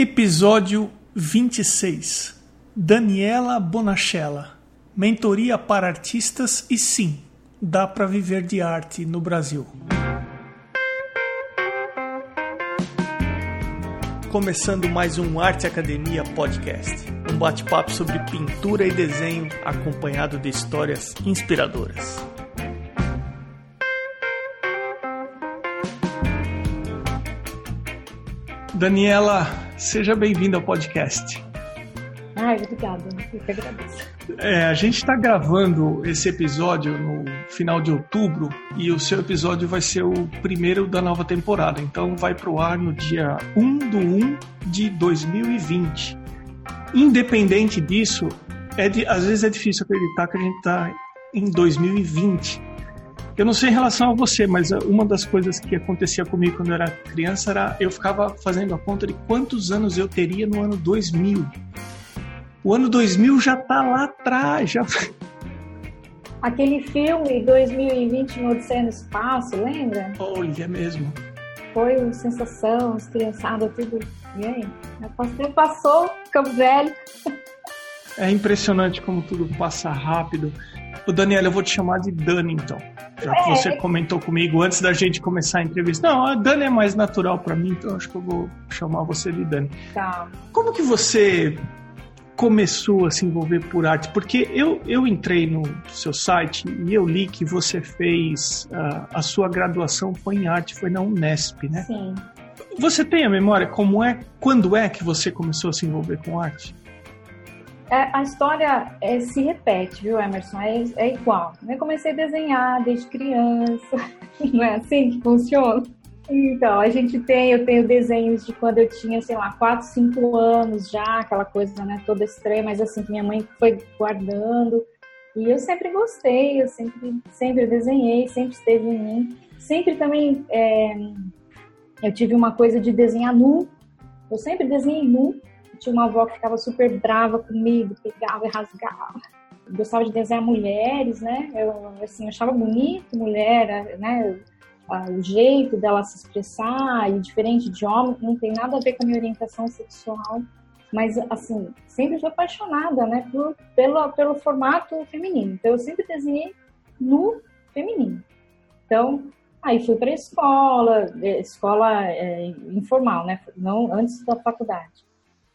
Episódio 26 Daniela Bonachella Mentoria para artistas e sim, dá para viver de arte no Brasil. Começando mais um Arte Academia Podcast, um bate-papo sobre pintura e desenho acompanhado de histórias inspiradoras. Daniela, seja bem-vinda ao podcast. Ai, obrigada. Eu que agradeço. É, a gente está gravando esse episódio no final de outubro e o seu episódio vai ser o primeiro da nova temporada. Então vai para o ar no dia 1 do 1 de 2020. Independente disso, é de, às vezes é difícil acreditar que a gente está em 2020. Eu não sei em relação a você, mas uma das coisas que acontecia comigo quando eu era criança era eu ficava fazendo a conta de quantos anos eu teria no ano 2000. O ano 2000 já tá lá atrás, já Aquele filme 2020 no Odisseia no Espaço, lembra? Olha, é mesmo. Foi uma sensação, as criançadas, tudo. E aí? Tempo passou, ficamos velhos. É impressionante como tudo passa rápido. O Daniel, eu vou te chamar de Dani, então. Já que é. você comentou comigo antes da gente começar a entrevista. Não, a Dani é mais natural para mim, então acho que eu vou chamar você de Dani. Tá. Como que você começou a se envolver por arte? Porque eu, eu entrei no seu site e eu li que você fez uh, a sua graduação foi em arte, foi na Unesp, né? Sim. Você tem a memória como é, quando é que você começou a se envolver com arte? É, a história é, se repete, viu, Emerson? É, é, igual. Eu comecei a desenhar desde criança, não é assim que funciona? Então, a gente tem, eu tenho desenhos de quando eu tinha, sei lá, 4, 5 anos já, aquela coisa, né, toda estranha, mas assim, minha mãe foi guardando. E eu sempre gostei, eu sempre, sempre desenhei, sempre esteve em mim. Sempre também, é, eu tive uma coisa de desenhar nu. Eu sempre desenhei nu tinha uma avó que ficava super brava comigo, pegava e rasgava. Gostava de desenhar mulheres, né? Eu, assim, achava bonito mulher, né? O jeito dela se expressar e diferente de homem, não tem nada a ver com a minha orientação sexual. Mas, assim, sempre fui apaixonada, né? Por, pelo, pelo formato feminino. Então, eu sempre desenhei no feminino. Então, aí fui para escola, eh, escola é, informal, né? Não antes da faculdade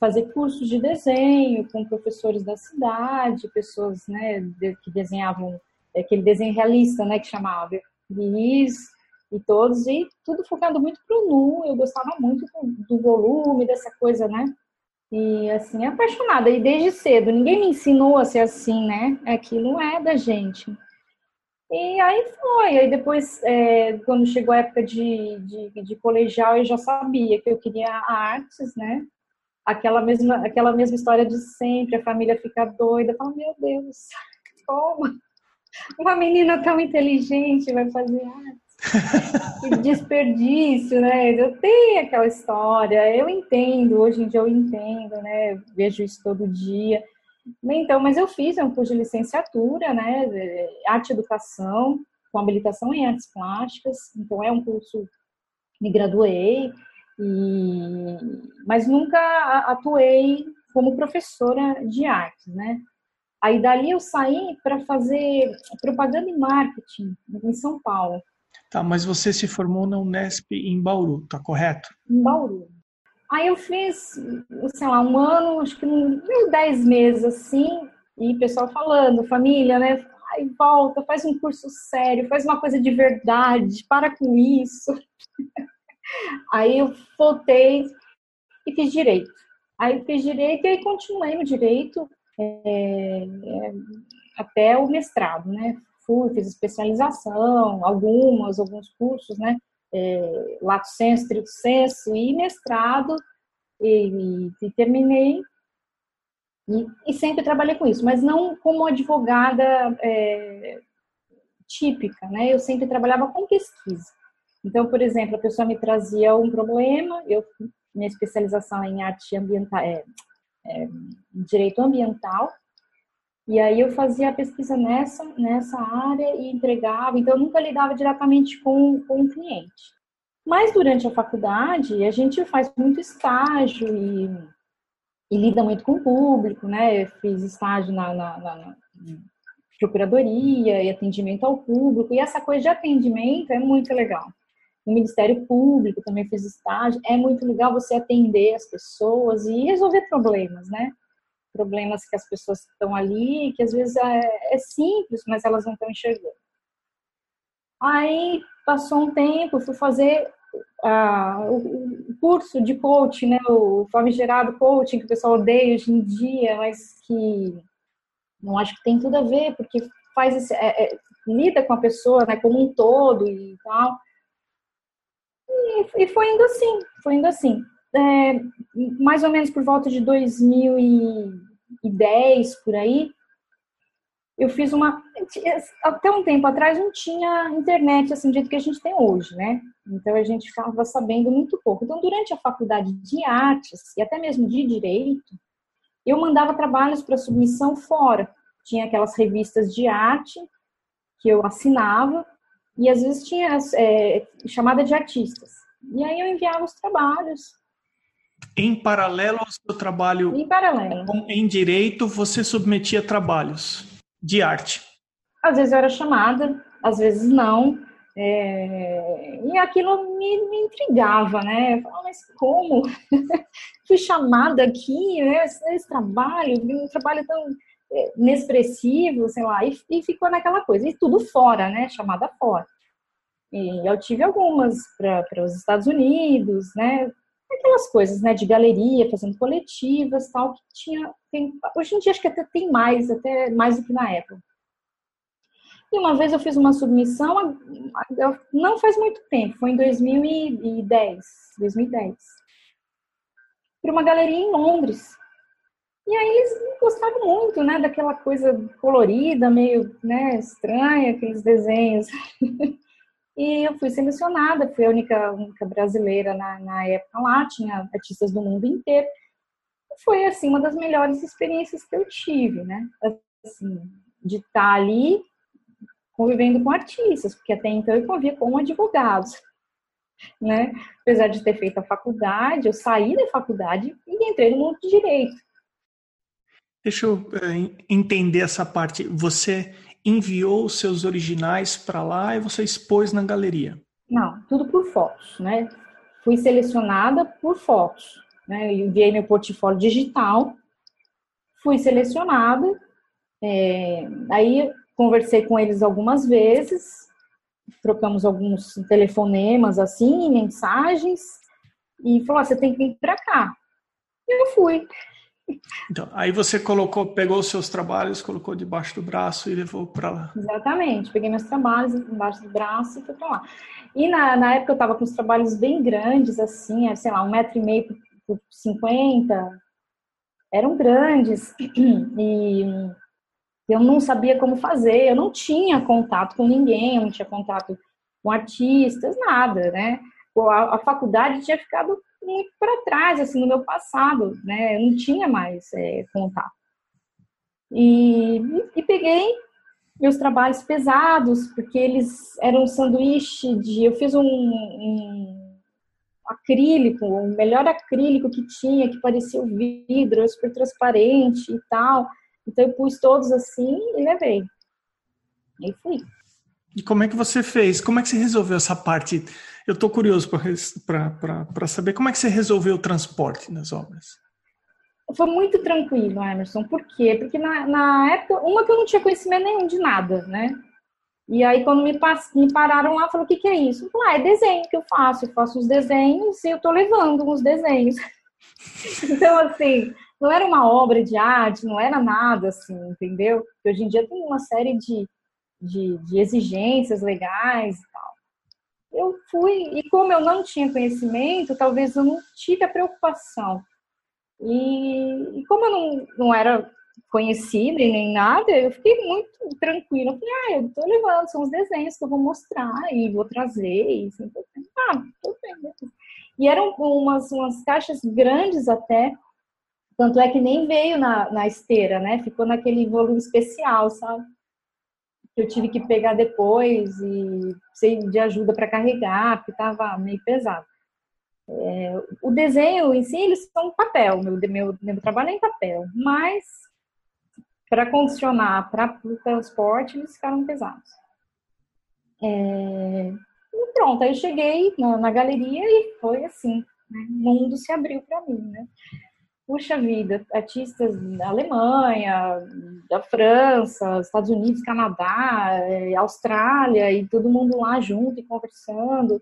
fazer cursos de desenho com professores da cidade, pessoas né, que desenhavam aquele desenho realista, né, que chamava Liz e todos, e tudo focado muito para o nu, eu gostava muito do, do, volume, dessa coisa, né, e assim, apaixonada, e desde cedo, ninguém me ensinou a ser assim, né, aquilo é da gente. E aí foi, aí depois, é, quando chegou a época de, de, de colegial, eu já sabia que eu queria artes, né, aquela mesma, aquela mesma história de sempre, a família fica doida, fala, meu Deus, como? Uma menina tão inteligente vai fazer arte. que desperdício, né? Eu tenho aquela história, eu entendo, hoje em dia eu entendo, né? vejo isso todo dia. Então, mas eu fiz um curso de licenciatura, né? Arte e Educação, com habilitação em artes plásticas. Então, é um curso, me graduei, e, mas nunca atuei como professora de artes, né? Aí dali eu saí para fazer propaganda e marketing em São Paulo. Tá, mas você se formou na Unesp em Bauru, tá correto? Em Bauru. Aí eu fiz, sei lá, um ano, acho que uns dez meses assim, e o pessoal falando, família, né? Ai, volta, faz um curso sério, faz uma coisa de verdade, para com isso. Aí eu voltei e fiz direito. Aí fiz direito e aí continuei no direito é, é, até o mestrado, né? Fui, fiz especialização, algumas, alguns cursos, né? É, lato senso, trito senso e mestrado e, e terminei e, e, sempre trabalhei com isso, mas não como advogada é, típica, né? Eu sempre trabalhava com pesquisa. Então, por exemplo, a pessoa me trazia um problema, eu minha especialização é em arte ambiental, é, é, direito ambiental, e aí eu fazia a pesquisa nessa nessa área e entregava. Então, eu nunca lidava diretamente com, com o cliente. Mas durante a faculdade, a gente faz muito estágio e, e lida muito com o público, né? Eu fiz estágio na, na, na, na procuradoria e atendimento ao público, e essa coisa de atendimento é muito legal. No Ministério Público também fiz estágio, é muito legal você atender as pessoas e resolver problemas, né? Problemas que as pessoas estão ali, que às vezes é, é simples, mas elas não estão enxergando. Aí passou um tempo, fui fazer uh, o, curso de coaching, né, o famigerado coaching que o pessoal odeia hoje em dia, mas que não acho que tem tudo a ver, porque faz esse, é, é, lida com a pessoa, né, como um todo e tal. E, foi indo assim, foi indo assim. É, mais ou menos por volta de 2010, por aí, eu fiz uma. Até um tempo atrás não tinha internet assim do jeito que a gente tem hoje, né? Então a gente ficava sabendo muito pouco. Então, durante a faculdade de artes e até mesmo de direito, eu mandava trabalhos para submissão fora. Tinha aquelas revistas de arte que eu assinava e às vezes tinha é, chamada de artistas. E aí eu enviava os trabalhos. Em paralelo ao seu trabalho em, paralelo. em direito, você submetia trabalhos de arte? Às vezes eu era chamada, às vezes não. É... E aquilo me, me intrigava, né? Eu falava, mas como? Fui chamada aqui, né? Esse trabalho, um trabalho tão inexpressivo, sei lá, e, e ficou naquela coisa. E tudo fora, né? Chamada fora. E eu tive algumas para os Estados Unidos, né? Aquelas coisas, né? De galeria, fazendo coletivas, tal, que tinha. Tem, hoje em dia acho que até tem mais, até mais do que na época. E uma vez eu fiz uma submissão, não faz muito tempo, foi em 2010, 2010, para uma galeria em Londres. E aí eles gostaram muito, né, daquela coisa colorida, meio, né, estranha, aqueles desenhos. e eu fui selecionada, fui a única, única brasileira na, na época lá, tinha artistas do mundo inteiro. Foi, assim, uma das melhores experiências que eu tive, né, assim, de estar ali convivendo com artistas, porque até então eu convia com advogados. Né? Apesar de ter feito a faculdade, eu saí da faculdade e entrei no mundo de direito. Deixa eu é, entender essa parte. Você enviou os seus originais para lá e você expôs na galeria? Não, tudo por fotos, né? Fui selecionada por fotos, né? Eu enviei meu portfólio digital, fui selecionada, é, aí Conversei com eles algumas vezes, trocamos alguns telefonemas assim, mensagens, e falou: ah, você tem que vir para cá. E eu fui. Então, aí você colocou, pegou os seus trabalhos, colocou debaixo do braço e levou para lá. Exatamente, peguei meus trabalhos embaixo do braço e fui para lá. E na, na época eu estava com os trabalhos bem grandes, assim, sei lá, um metro e meio por cinquenta, eram grandes. E eu não sabia como fazer, eu não tinha contato com ninguém, eu não tinha contato com artistas, nada, né? A, a faculdade tinha ficado muito para trás, assim, no meu passado, né? Eu não tinha mais é, contato. E, e, e, peguei meus trabalhos pesados, porque eles eram sanduíche de... Eu fiz um, um acrílico, o melhor acrílico que tinha, que parecia o vidro, super transparente e tal então eu pus todos assim e levei. E fui. E como é que você fez? Como é que você resolveu essa parte? Eu estou curioso para saber como é que você resolveu o transporte nas obras. Foi muito tranquilo, Emerson. Por quê? Porque na, na época, uma que eu não tinha conhecimento nenhum de nada, né? E aí, quando me, me pararam lá, falou: o que, que é isso? Eu falei: ah, é desenho que eu faço. Eu faço os desenhos e eu tô levando os desenhos. então, assim, não era uma obra de arte, não era nada assim, entendeu? Porque hoje em dia tem uma série de, de, de exigências legais e tal. Eu fui, e como eu não tinha conhecimento, talvez eu não tive a preocupação. E, e como eu não, não era conhecida e nem nada, eu fiquei muito tranquila. Eu falei, ah, eu tô levando, são os desenhos que eu vou mostrar e vou trazer. E assim, ah, tudo bem. E eram umas, umas caixas grandes até, tanto é que nem veio na, na esteira, né? Ficou naquele volume especial, sabe? Eu tive que pegar depois e precisei de ajuda para carregar, porque estava meio pesado. É, o desenho em si, eles são papel, meu, meu, meu trabalho é em papel, mas para condicionar para o transporte, eles ficaram pesados. É, e pronto, aí eu cheguei na, na galeria e foi assim, né? o mundo se abriu para mim, né? Puxa vida, artistas da Alemanha, da França, Estados Unidos, Canadá, é, Austrália, e todo mundo lá junto e conversando,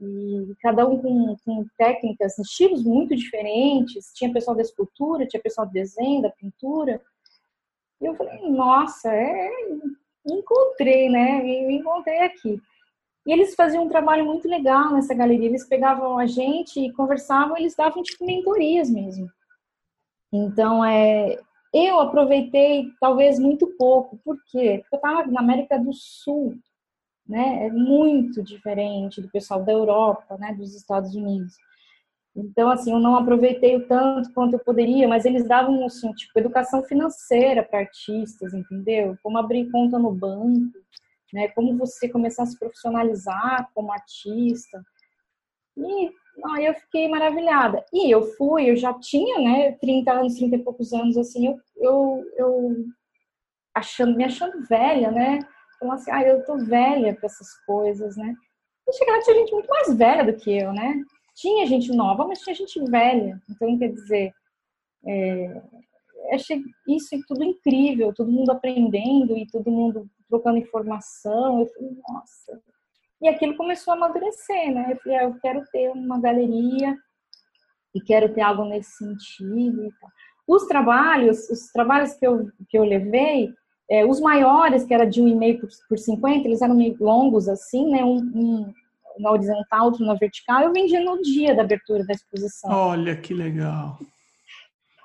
e cada um com, com técnicas, estilos muito diferentes. Tinha pessoal da escultura, tinha pessoal do desenho, da pintura. E eu falei, nossa, é, encontrei, né? Me encontrei aqui. E eles faziam um trabalho muito legal nessa galeria. Eles pegavam a gente e conversavam, eles davam tipo mentorias mesmo. Então, é, eu aproveitei talvez muito pouco. Por quê? Porque eu estava na América do Sul, né? É muito diferente do pessoal da Europa, né? Dos Estados Unidos. Então, assim, eu não aproveitei o tanto quanto eu poderia, mas eles davam, assim, tipo, educação financeira para artistas, entendeu? Como abrir conta no banco, né? Como você começar a se profissionalizar como artista. E Aí eu fiquei maravilhada. E eu fui, eu já tinha, né, 30 anos, 30 e poucos anos, assim, eu, eu, eu achando, me achando velha, né? Falando assim, ah, eu tô velha para essas coisas, né? E chegava, tinha gente muito mais velha do que eu, né? Tinha gente nova, mas tinha gente velha. Então, quer dizer, é, achei isso tudo incrível, todo mundo aprendendo e todo mundo trocando informação. Eu falei, nossa, e aquilo começou a amadurecer, né? Eu falei, ah, eu quero ter uma galeria e quero ter algo nesse sentido. Os trabalhos, os trabalhos que eu, que eu levei, é, os maiores, que era de 1,5 por, por 50, eles eram meio longos assim, né? Um, um, na horizontal, outro na vertical, eu vendi no dia da abertura da exposição. Olha que legal.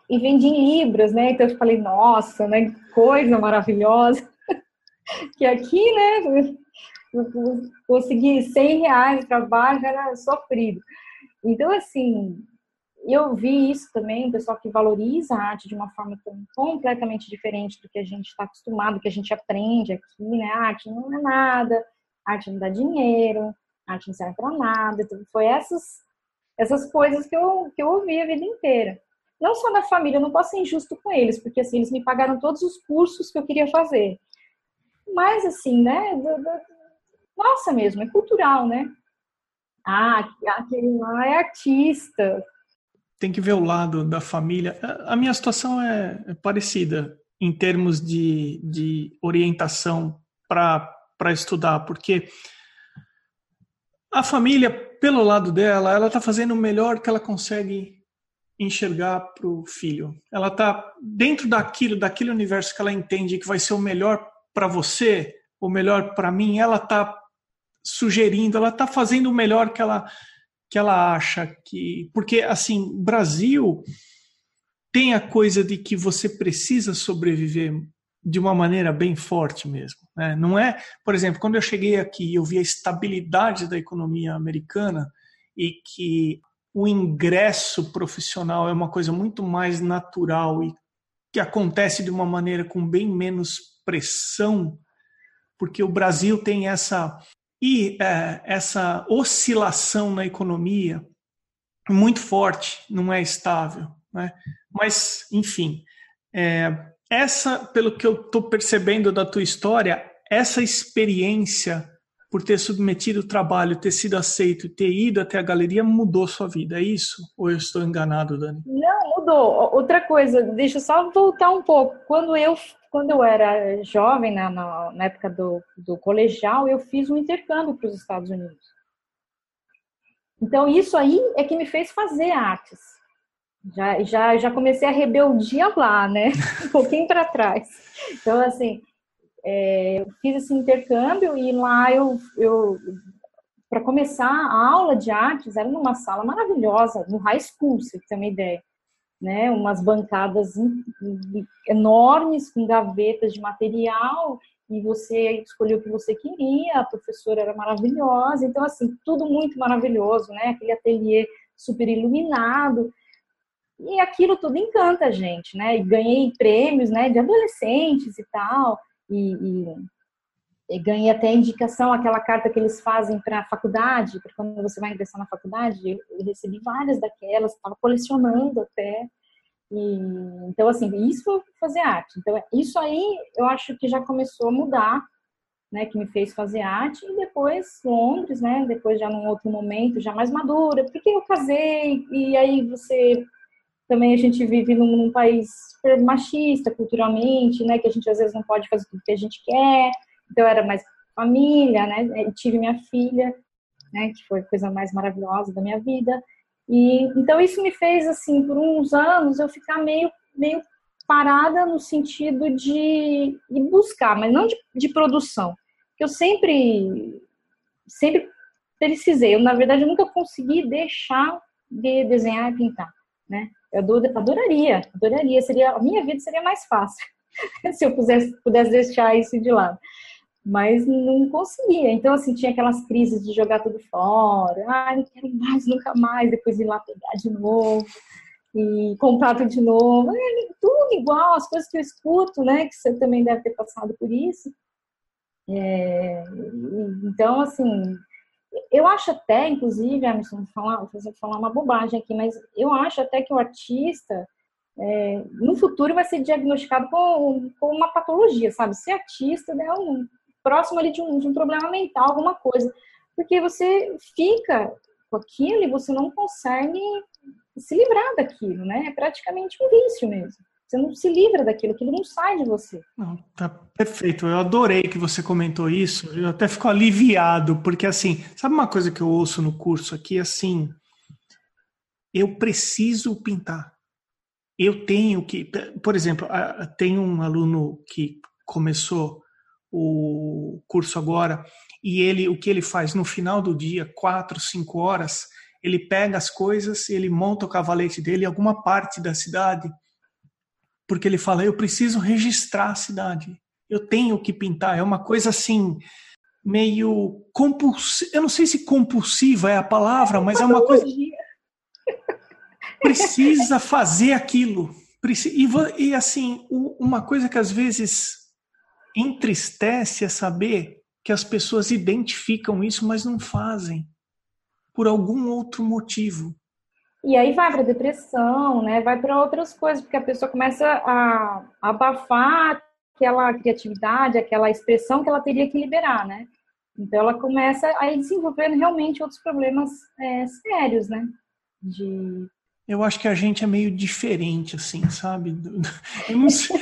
E vendi em libras, né? Então eu falei, nossa, né? Coisa maravilhosa. que aqui, né? Conseguir 100 reais para baixo era sofrido. Então, assim, eu vi isso também, o pessoal que valoriza a arte de uma forma completamente diferente do que a gente está acostumado, que a gente aprende aqui, né? A arte não é nada, a arte não dá dinheiro, a arte não serve para nada. Então, foi essas, essas coisas que eu, que eu ouvi a vida inteira. Não só da família, eu não posso ser injusto com eles, porque assim, eles me pagaram todos os cursos que eu queria fazer. Mas, assim, né, do, do, nossa mesmo, é cultural, né? Ah, aquele lá é artista. Tem que ver o lado da família. A minha situação é, é parecida em termos de, de orientação para estudar, porque a família, pelo lado dela, ela está fazendo o melhor que ela consegue enxergar para o filho. Ela está dentro daquilo, daquele universo que ela entende que vai ser o melhor para você, o melhor para mim. Ela está sugerindo, ela está fazendo o melhor que ela, que ela acha que. Porque, assim, Brasil tem a coisa de que você precisa sobreviver de uma maneira bem forte mesmo. Né? Não é, por exemplo, quando eu cheguei aqui eu vi a estabilidade da economia americana e que o ingresso profissional é uma coisa muito mais natural e que acontece de uma maneira com bem menos pressão, porque o Brasil tem essa e é, essa oscilação na economia muito forte, não é estável. Né? Mas, enfim, é, essa, pelo que eu estou percebendo da tua história, essa experiência por ter submetido o trabalho, ter sido aceito, ter ido até a galeria, mudou sua vida, é isso? Ou eu estou enganado, Dani? Não, mudou. Outra coisa, deixa eu só voltar um pouco. Quando eu quando eu era jovem, na, na, época do, do colegial, eu fiz um intercâmbio para os Estados Unidos. Então, isso aí é que me fez fazer artes. Já, já, já comecei a rebeldia lá, né? Um pouquinho para trás. Então, assim, é, eu fiz esse intercâmbio e lá eu, eu para começar, a aula de artes era numa sala maravilhosa, no high school, você tem uma ideia né, umas bancadas enormes com gavetas de material e você escolheu o que você queria, a professora era maravilhosa, então assim, tudo muito maravilhoso, né, aquele ateliê super iluminado, e aquilo tudo encanta a gente, né, e ganhei prêmios, né, de adolescentes e tal, e, e ganhei até indicação, aquela carta que eles fazem para a faculdade, para quando você vai ingressar na faculdade, eu recebi várias daquelas, estava colecionando até. E, então, assim, isso foi fazer arte. Então, isso aí eu acho que já começou a mudar, né, que me fez fazer arte. E depois, Londres, né, depois já num outro momento, já mais madura, porque eu casei, e aí você. Também a gente vive num, num país machista culturalmente, né, que a gente às vezes não pode fazer tudo que a gente quer. Então, era mais família, né, e tive minha filha, né, que foi a coisa mais maravilhosa da minha vida. E então isso me fez assim por uns anos eu ficar meio meio parada no sentido de, de buscar, mas não de, de produção. Eu sempre sempre precisei. Eu na verdade eu nunca consegui deixar de desenhar e pintar, né? Eu adoraria, adoraria. Seria a minha vida seria mais fácil se eu pudesse pudesse deixar isso de lado mas não conseguia. Então, assim, tinha aquelas crises de jogar tudo fora, ah, não quero mais, nunca mais, depois ir lá pegar de novo e tudo de novo, é, tudo igual, as coisas que eu escuto, né, que você também deve ter passado por isso. É, então, assim, eu acho até, inclusive, Emerson, vou falar, vou falar uma bobagem aqui, mas eu acho até que o artista, é, no futuro, vai ser diagnosticado com, com uma patologia, sabe? Ser artista é um próximo ali de um, de um problema mental, alguma coisa. Porque você fica com aquilo e você não consegue se livrar daquilo, né? É praticamente um vício mesmo. Você não se livra daquilo, aquilo não sai de você. Não, tá perfeito. Eu adorei que você comentou isso. Eu até fico aliviado, porque assim, sabe uma coisa que eu ouço no curso aqui? Assim, eu preciso pintar. Eu tenho que, por exemplo, tem um aluno que começou o curso agora, e ele o que ele faz no final do dia, quatro, cinco horas, ele pega as coisas, ele monta o cavalete dele em alguma parte da cidade, porque ele fala: eu preciso registrar a cidade, eu tenho que pintar. É uma coisa assim meio compulsiva. Eu não sei se compulsiva é a palavra, mas é uma coisa precisa fazer aquilo. E, e assim, uma coisa que às vezes entristece é saber que as pessoas identificam isso, mas não fazem por algum outro motivo. E aí vai para depressão, né? Vai para outras coisas, porque a pessoa começa a, abafar aquela criatividade, aquela expressão que ela teria que liberar, né? Então ela começa a ir desenvolvendo realmente outros problemas é, sérios, né? De eu acho que a gente é meio diferente, assim, sabe? Eu não sei,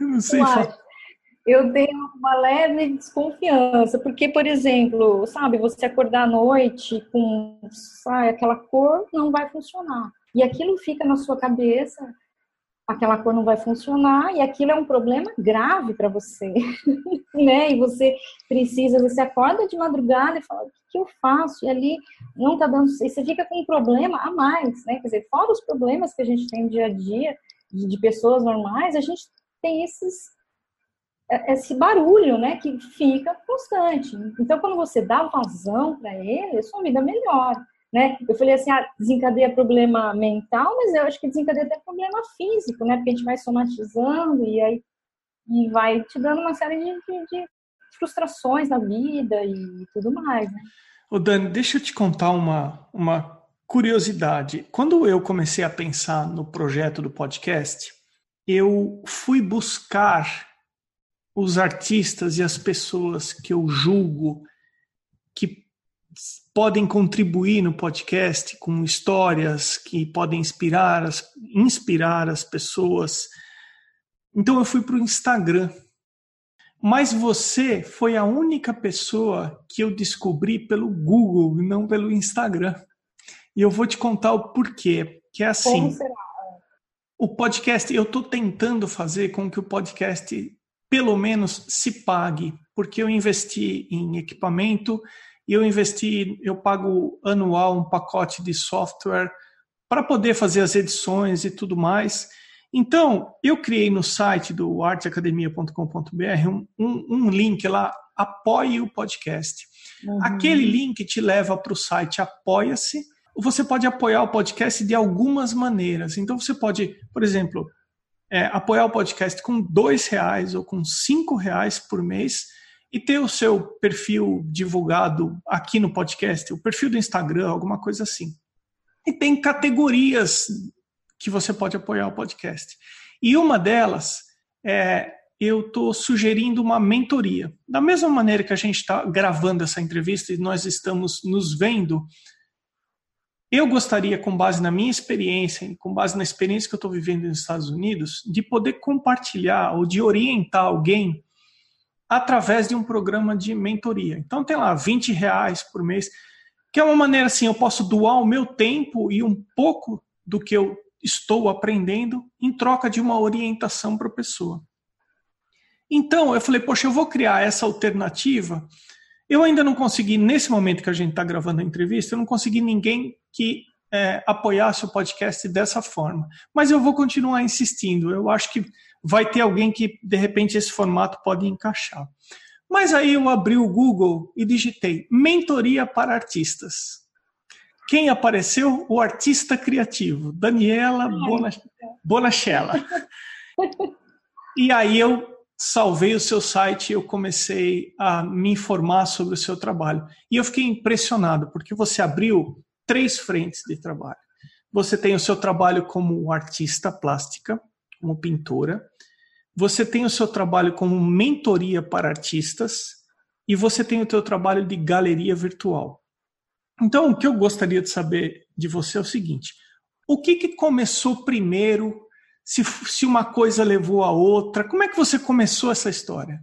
eu não sei falar eu tenho uma leve desconfiança, porque, por exemplo, sabe, você acordar à noite com sabe, aquela cor não vai funcionar. E aquilo fica na sua cabeça, aquela cor não vai funcionar, e aquilo é um problema grave para você, né? E você precisa, você acorda de madrugada e fala, o que, eu faço? E ali não está dando, e você fica com um problema a mais, né? Quer dizer, fora os problemas que a gente tem no dia a dia, de, pessoas normais, a gente tem esses esse barulho, né, que fica constante. Então, quando você dá vazão para ele, sua vida melhora, né? Eu falei assim, ah, desencadeia problema mental, mas eu acho que desencadeia até problema físico, né? Porque a gente vai somatizando e aí e vai te dando uma série de, de, de frustrações na vida e tudo mais, né? Dani, deixa eu te contar uma, uma curiosidade. Quando eu comecei a pensar no projeto do podcast, eu fui buscar os artistas e as pessoas que eu julgo que podem contribuir no podcast com histórias que podem inspirar as, inspirar as pessoas. Então eu fui para o Instagram. Mas você foi a única pessoa que eu descobri pelo Google e não pelo Instagram. E eu vou te contar o porquê. Que é assim. O podcast, eu estou tentando fazer com que o podcast pelo menos se pague, porque eu investi em equipamento e eu investi, eu pago anual um pacote de software para poder fazer as edições e tudo mais. Então, eu criei no site do arteacademia.com.br um, um, um, link lá, apoie o podcast. Uhum. Aquele link te leva para o site Apoia-se. Você pode apoiar o podcast de algumas maneiras. Então, você pode, por exemplo, é, apoiar o podcast com dois reais ou com cinco reais por mês, e ter o seu perfil divulgado aqui no podcast, o perfil do Instagram, alguma coisa assim. E tem categorias que você pode apoiar o podcast. E uma delas é eu estou sugerindo uma mentoria. Da mesma maneira que a gente está gravando essa entrevista e nós estamos nos vendo, eu gostaria, com base na minha experiência, com base na experiência que eu estou vivendo nos Estados Unidos, de poder compartilhar ou de orientar alguém através de um programa de mentoria. Então tem lá 20 reais por mês, que é uma maneira assim, eu posso doar o meu tempo e um pouco do que eu estou aprendendo em troca de uma orientação para a pessoa. Então eu falei, poxa, eu vou criar essa alternativa eu ainda não consegui, nesse momento que a gente está gravando a entrevista, eu não consegui ninguém que é, apoiasse o podcast dessa forma. Mas eu vou continuar insistindo. Eu acho que vai ter alguém que, de repente, esse formato pode encaixar. Mas aí eu abri o Google e digitei mentoria para artistas. Quem apareceu? O artista criativo, Daniela Bonachella. E aí eu salvei o seu site e eu comecei a me informar sobre o seu trabalho. E eu fiquei impressionado, porque você abriu três frentes de trabalho. Você tem o seu trabalho como artista plástica, como pintora, você tem o seu trabalho como mentoria para artistas e você tem o seu trabalho de galeria virtual. Então, o que eu gostaria de saber de você é o seguinte: o que, que começou primeiro se, se uma coisa levou a outra. Como é que você começou essa história?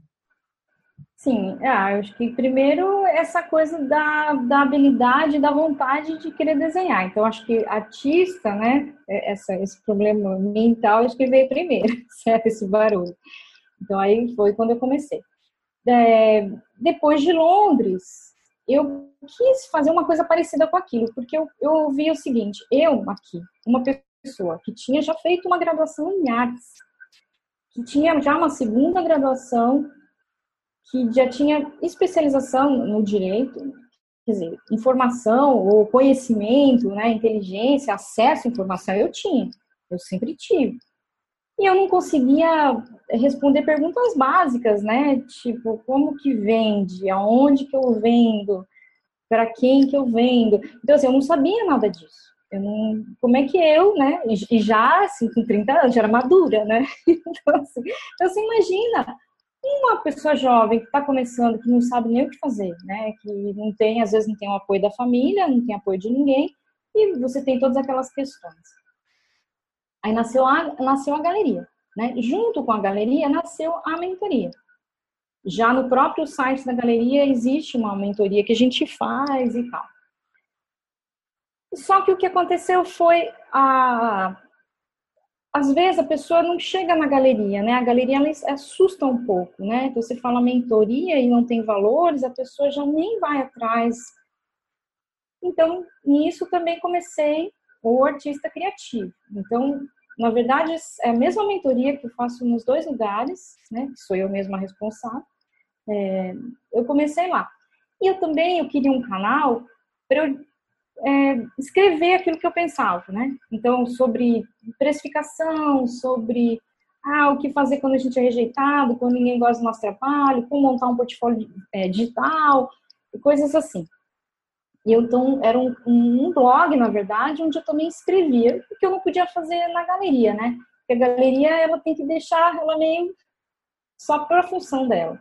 Sim, é, eu acho que primeiro essa coisa da, da habilidade, da vontade de querer desenhar. Então, acho que artista, né, é, essa, esse problema mental, acho que veio primeiro, certo? Esse barulho. Então, aí foi quando eu comecei. É, depois de Londres, eu quis fazer uma coisa parecida com aquilo, porque eu, eu vi o seguinte: eu aqui, uma pessoa que tinha já feito uma graduação em artes, que tinha já uma segunda graduação, que já tinha especialização no direito, quer dizer, informação ou conhecimento, né, inteligência, acesso à informação, eu tinha, eu sempre tive. E eu não conseguia responder perguntas básicas, né? Tipo, como que vende? Aonde que eu vendo? Para quem que eu vendo? Então, assim, eu não sabia nada disso. Não, como é que eu, né? E já, assim, com 30 anos, já era madura, né? Então, assim, então, você imagina uma pessoa jovem que está começando, que não sabe nem o que fazer, né? Que não tem, às vezes, não tem o apoio da família, não tem apoio de ninguém, e você tem todas aquelas questões. Aí nasceu a, nasceu a galeria, né? Junto com a galeria, nasceu a mentoria. Já no próprio site da galeria existe uma mentoria que a gente faz e tal. Só que o que aconteceu foi a às vezes a pessoa não chega na galeria, né? A galeria ela assusta um pouco, né? Então, você fala mentoria e não tem valores, a pessoa já nem vai atrás. Então, nisso também comecei o artista criativo. Então, na verdade, é a mesma mentoria que eu faço nos dois lugares, né? Que sou eu mesma responsável. É, eu comecei lá. E eu também eu queria um canal para eu é, escrever aquilo que eu pensava, né? Então, sobre precificação, sobre ah, o que fazer quando a gente é rejeitado, quando ninguém gosta do nosso trabalho, como montar um portfólio é, digital, coisas assim. E eu, então, era um, um, blog, na verdade, onde eu também escrevia, porque eu não podia fazer na galeria, né? Porque a galeria, ela tem que deixar ela meio só para a função dela.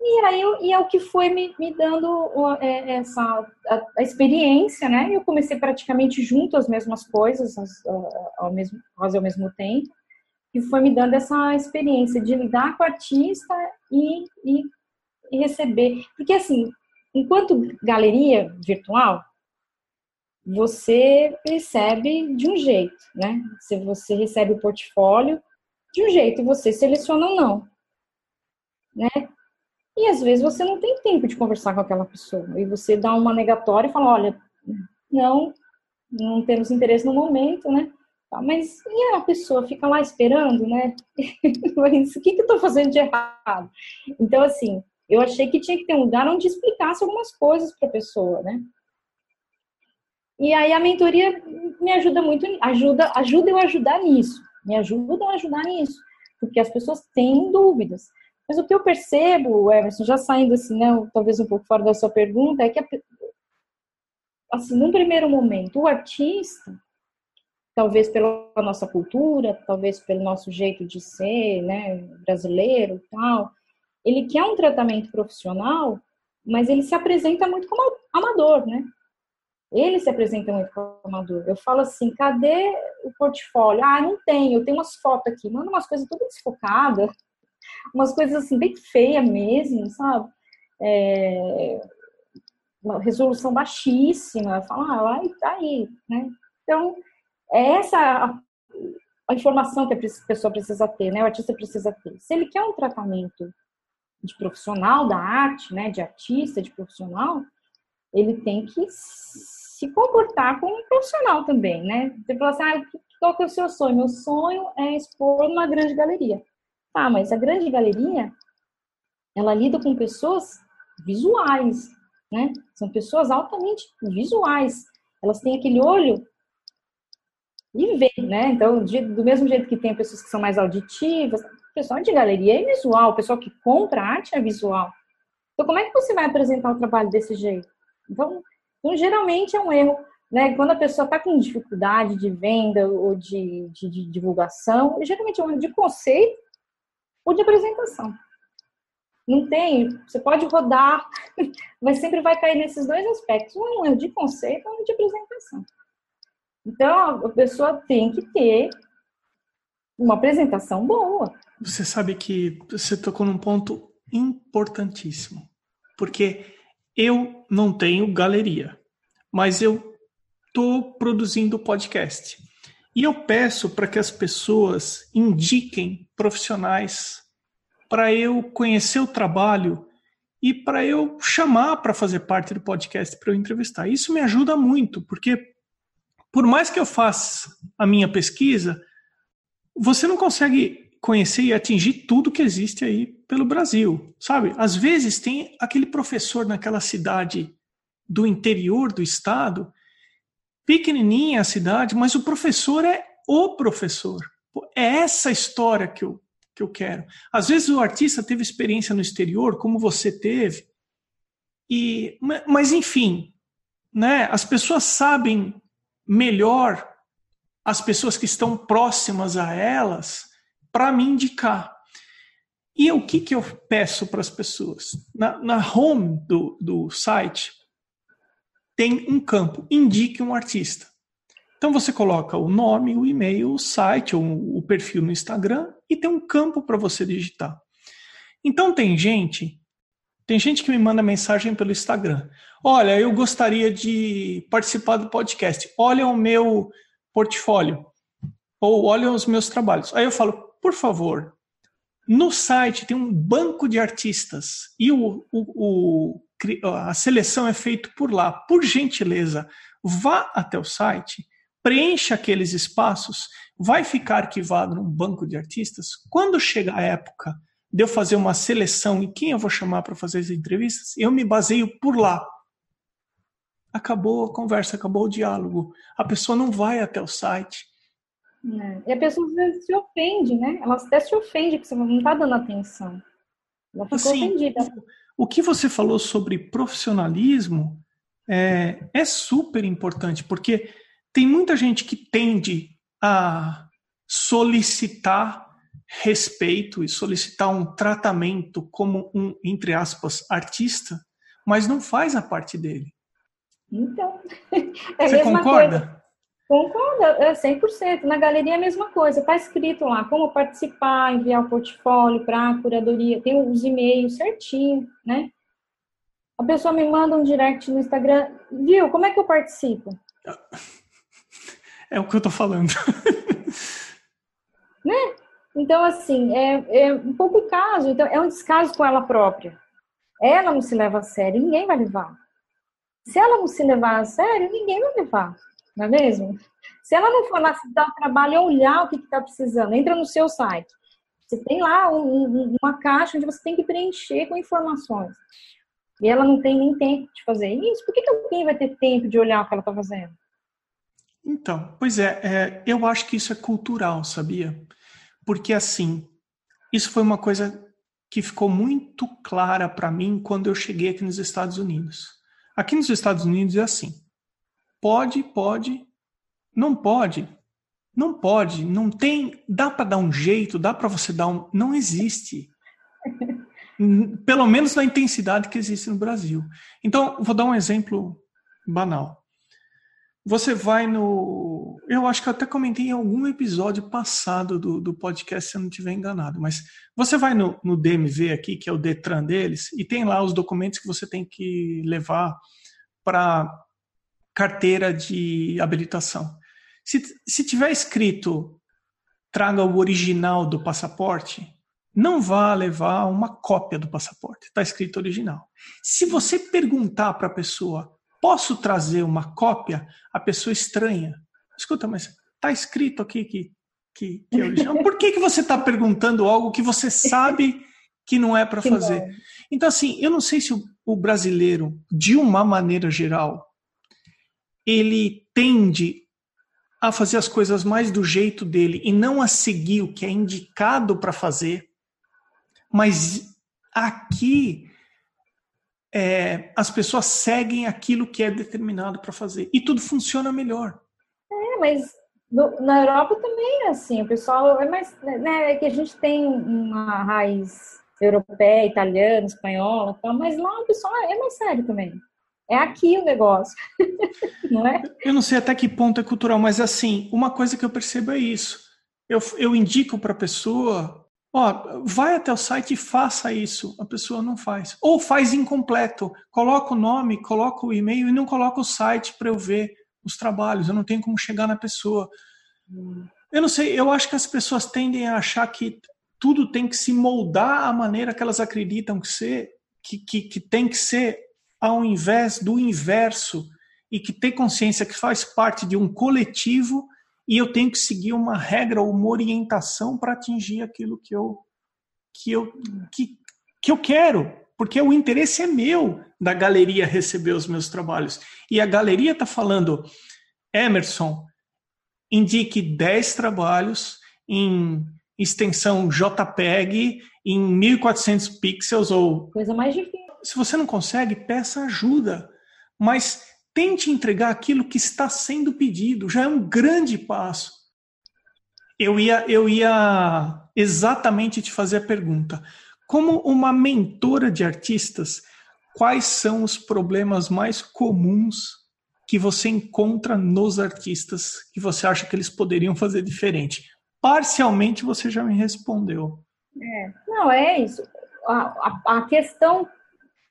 E aí e é o que foi me, me dando é, essa a, a, experiência, né? Eu comecei praticamente junto as mesmas coisas, as, ao mesmo, quase ao mesmo tempo, e foi me dando essa experiência de lidar com o artista e, e, e receber. Porque assim, enquanto galeria virtual, você recebe de um jeito, né? Se você recebe o portfólio de um jeito e você seleciona ou não, né? E às vezes você não tem tempo de conversar com aquela pessoa. E você dá uma negatória e fala, olha, não, não temos interesse no momento, né? Tá, mas e a pessoa fica lá esperando, né? Mas o que, que eu tô fazendo de errado? Então, assim, eu achei que tinha que ter um lugar onde explicasse algumas coisas para a pessoa, né? E aí a mentoria me ajuda muito, ajuda, ajuda eu a ajudar nisso, me ajuda a ajudar nisso, porque as pessoas têm dúvidas. Mas o que eu percebo, Emerson, já saindo assim, né, talvez um pouco fora da sua pergunta, é que, assim, num primeiro momento, o artista, talvez pela nossa cultura, talvez pelo nosso jeito de ser, né, brasileiro tal, ele quer um tratamento profissional, mas ele se apresenta muito como amador, né? Ele se apresenta muito como amador. Eu falo assim, cadê o portfólio? Ah, não tem, eu tenho umas fotos aqui. Manda umas coisas tudo desfocadas, umas coisas assim bem feias mesmo, sabe? É, uma resolução baixíssima. Fala, ah, lá tá aí, né? Então, é essa a, a informação que a pessoa precisa ter, né? O artista precisa ter. Se ele quer um tratamento de profissional da arte, né, de artista, de profissional, ele tem que se comportar como um profissional também, né? Você fala assim, ah, qual que é o seu sonho? Meu sonho é expor numa grande galeria. Tá, mas a grande galeria, ela lida com pessoas visuais, né? São pessoas altamente visuais. Elas têm aquele olho e vê, né? Então, do mesmo jeito que tem pessoas que são mais auditivas, pessoal de galeria é visual, o pessoal que compra arte é visual. Então, como é que você vai apresentar o trabalho desse jeito? Então, então geralmente é um erro. Né? Quando a pessoa está com dificuldade de venda ou de, de, de, divulgação, geralmente é um erro de conceito ou de apresentação. Não tem, você pode rodar, mas sempre vai cair nesses dois aspectos. Um é de conceito um de apresentação. Então, a pessoa tem que ter uma apresentação boa. Você sabe que você tocou num ponto importantíssimo, porque eu não tenho galeria, mas eu estou produzindo podcast. E eu peço para que as pessoas indiquem profissionais para eu conhecer o trabalho e para eu chamar para fazer parte do podcast para eu entrevistar. Isso me ajuda muito, porque por mais que eu faça a minha pesquisa, você não consegue conhecer e atingir tudo que existe aí pelo Brasil, sabe? Às vezes tem aquele professor naquela cidade do interior do estado, pequenininha a cidade, mas o professor é o professor. É essa história que eu, que eu quero. Às vezes o artista teve experiência no exterior, como você teve, e mas enfim, né? As pessoas sabem melhor as pessoas que estão próximas a elas para me indicar. E o que, que eu peço para as pessoas? Na, na home do, do site tem um campo, indique um artista. Então você coloca o nome, o e-mail, o site ou o perfil no Instagram e tem um campo para você digitar. Então tem gente, tem gente que me manda mensagem pelo Instagram. Olha, eu gostaria de participar do podcast. Olha o meu portfólio ou olhem os meus trabalhos. Aí eu falo, por favor, no site tem um banco de artistas e o, o, o, a seleção é feita por lá. Por gentileza, vá até o site, preencha aqueles espaços, vai ficar arquivado num banco de artistas. Quando chega a época de eu fazer uma seleção e quem eu vou chamar para fazer as entrevistas, eu me baseio por lá acabou a conversa, acabou o diálogo. A pessoa não vai até o site. É. E a pessoa às vezes se ofende, né? Ela até se ofende que você não está dando atenção. Ela ficou assim, ofendida. O que você falou sobre profissionalismo é, é super importante, porque tem muita gente que tende a solicitar respeito e solicitar um tratamento como um, entre aspas, artista, mas não faz a parte dele. Então, é Você concorda? Concordo, é 100%. Na galeria é a mesma coisa. Está escrito lá como participar, enviar o portfólio para a curadoria. Tem os e-mails certinho, né? A pessoa me manda um direct no Instagram. Viu, como é que eu participo? É o que eu tô falando. né? Então, assim, é, é um pouco o caso. Então, é um descaso com ela própria. Ela não se leva a sério, ninguém vai levar. Se ela não se levar a sério, ninguém vai levar, não é mesmo? Se ela não for lá se dar o trabalho e olhar o que está precisando, entra no seu site. Você tem lá um, uma caixa onde você tem que preencher com informações. E ela não tem nem tempo de fazer isso. Por que, que alguém vai ter tempo de olhar o que ela está fazendo? Então, pois é, é, eu acho que isso é cultural, sabia? Porque assim, isso foi uma coisa que ficou muito clara para mim quando eu cheguei aqui nos Estados Unidos. Aqui nos Estados Unidos é assim: pode, pode, não pode, não pode, não tem, dá para dar um jeito, dá para você dar um, não existe. Pelo menos na intensidade que existe no Brasil. Então, vou dar um exemplo banal. Você vai no. Eu acho que eu até comentei em algum episódio passado do, do podcast, se eu não estiver enganado, mas você vai no, no DMV aqui, que é o Detran deles, e tem lá os documentos que você tem que levar para carteira de habilitação. Se, se tiver escrito traga o original do passaporte, não vá levar uma cópia do passaporte. Está escrito original. Se você perguntar para a pessoa posso trazer uma cópia? A pessoa estranha. Escuta, mas está escrito aqui que, que, que é original. Por que, que você está perguntando algo que você sabe que não é para fazer? Não. Então, assim, eu não sei se o, o brasileiro, de uma maneira geral, ele tende a fazer as coisas mais do jeito dele e não a seguir o que é indicado para fazer. Mas aqui é, as pessoas seguem aquilo que é determinado para fazer e tudo funciona melhor. É, mas no, na Europa também é assim, o pessoal é mais, né, é que a gente tem uma raiz europeia, italiana, espanhola, tal, mas lá o pessoal é mais sério também. É aqui o negócio, não é? Eu não sei até que ponto é cultural, mas assim, uma coisa que eu percebo é isso. Eu, eu indico para a pessoa Ó, vai até o site e faça isso. A pessoa não faz. Ou faz incompleto. Coloca o nome, coloca o e-mail e não coloca o site para eu ver os trabalhos. Eu não tenho como chegar na pessoa. Eu não sei, eu acho que as pessoas tendem a achar que tudo tem que se moldar à maneira que elas acreditam que, ser, que, que, que tem que ser, ao invés do inverso. E que ter consciência que faz parte de um coletivo e eu tenho que seguir uma regra ou uma orientação para atingir aquilo que eu que eu que, que eu quero, porque o interesse é meu da galeria receber os meus trabalhos. E a galeria está falando, Emerson, indique 10 trabalhos em extensão JPEG em 1400 pixels ou coisa mais difícil. Se você não consegue, peça ajuda. Mas Tente entregar aquilo que está sendo pedido, já é um grande passo. Eu ia, eu ia exatamente te fazer a pergunta. Como uma mentora de artistas, quais são os problemas mais comuns que você encontra nos artistas que você acha que eles poderiam fazer diferente? Parcialmente você já me respondeu. É, não, é isso. A, a, a questão,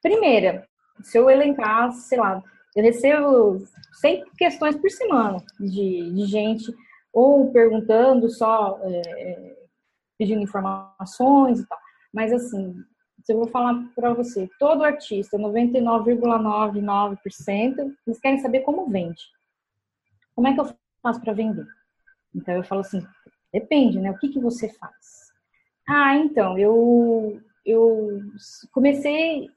primeira, se eu elencar, sei lá, eu recebo 100 questões por semana de, de gente ou perguntando só, é, é pedindo informações e tal. Mas assim, eu vou falar para você, todo artista, 99,99%, eles querem saber como vende. Como é que eu faço para vender? Então eu falo assim, depende, né? O que, que você faz? Ah, então, eu, eu comecei,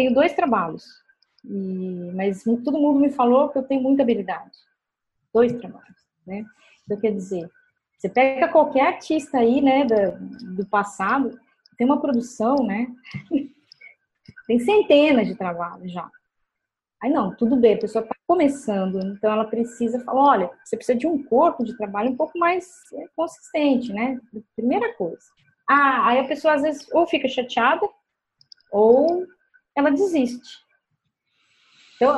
tenho dois trabalhos. E, mas todo mundo me falou que eu tenho muita habilidade. Dois trabalhos, né? Então, quer dizer, você pega qualquer artista aí, né, do, do passado, tem uma produção, né? tem centenas de trabalhos já. Aí não, tudo bem, a pessoa está começando, então ela precisa falar, olha, você precisa de um corpo de trabalho um pouco mais é, consistente, né? Primeira coisa. Ah, aí a pessoa às vezes ou fica chateada ou ela desiste. Então,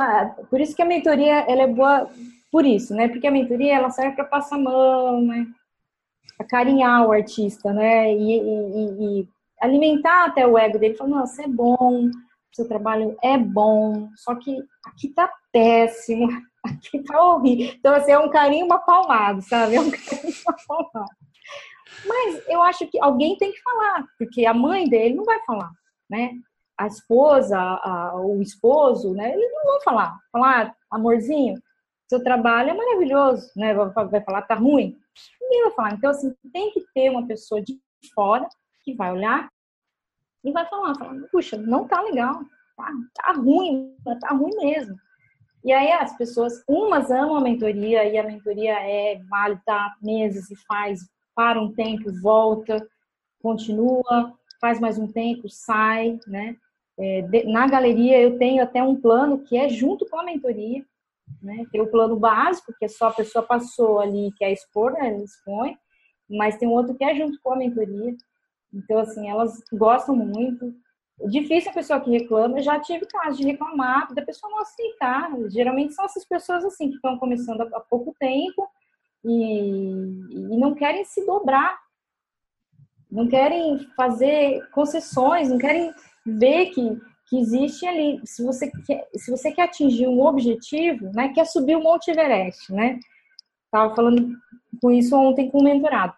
por isso que a mentoria ela é boa por isso, né? Porque a mentoria ela serve para passar a mão, né? Acarinhar o artista, né? E, e, e alimentar até o ego dele, falar, nossa, é bom, seu trabalho é bom, só que aqui tá péssimo, aqui tá horrível. Então, assim, é um carinho, uma palmada, sabe? É um carinho, uma palmada. Mas eu acho que alguém tem que falar, porque a mãe dele não vai falar, né? A esposa, a, o esposo, né? Eles não vão falar, falar, amorzinho, seu trabalho é maravilhoso, né? Vai, falar, tá ruim. Ninguém vai falar. Então, assim, tem que ter uma pessoa de fora que vai olhar e vai falar, falar puxa, não tá legal, tá, tá ruim, tá ruim mesmo. E aí as pessoas, umas amam a mentoria e a mentoria é vale, tá meses e faz, para um tempo, volta, continua, faz mais um tempo, sai, né? É, de, na galeria eu tenho até um plano que é junto com a mentoria, né? Tem o plano básico, que é só a pessoa passou ali, quer expor, né? Ela expõe, mas tem um outro que é junto com a mentoria. Então, assim, elas gostam muito. É difícil a pessoa que reclama, eu já tive casos de reclamar, da pessoa não aceitar. Geralmente são essas pessoas, assim, que estão começando há pouco tempo e, e não querem se dobrar, não querem fazer concessões, não querem ver que, que existe ali. Se você quer, se você quer atingir um objetivo, né, quer subir o Monte Everest, né? Estava falando com isso ontem com o mentorado.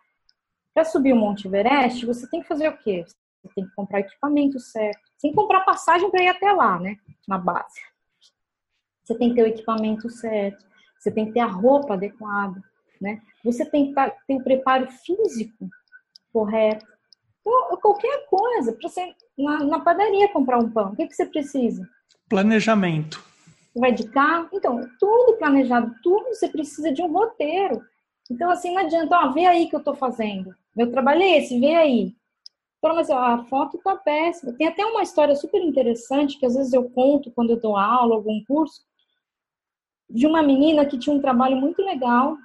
Para subir o Monte Everest, você tem que fazer o quê? Você tem que comprar equipamento certo. Tem que comprar passagem para ir até lá, né? Na base. Você tem que ter o equipamento certo. Você tem que ter a roupa adequada, né? Você tem que ter o preparo físico correto. Então, qualquer coisa, para você na, na, padaria comprar um pão, o que, que você precisa? Planejamento. Vai de carro? Então, tudo planejado, tudo você precisa de um roteiro. Então, assim, não adianta, ó, vê aí que eu estou fazendo. Meu trabalho é esse, vê aí. Fala, mas a foto tá péssima. Tem até uma história super interessante que às vezes eu conto quando eu dou aula, algum curso, de uma menina que tinha um trabalho muito legal.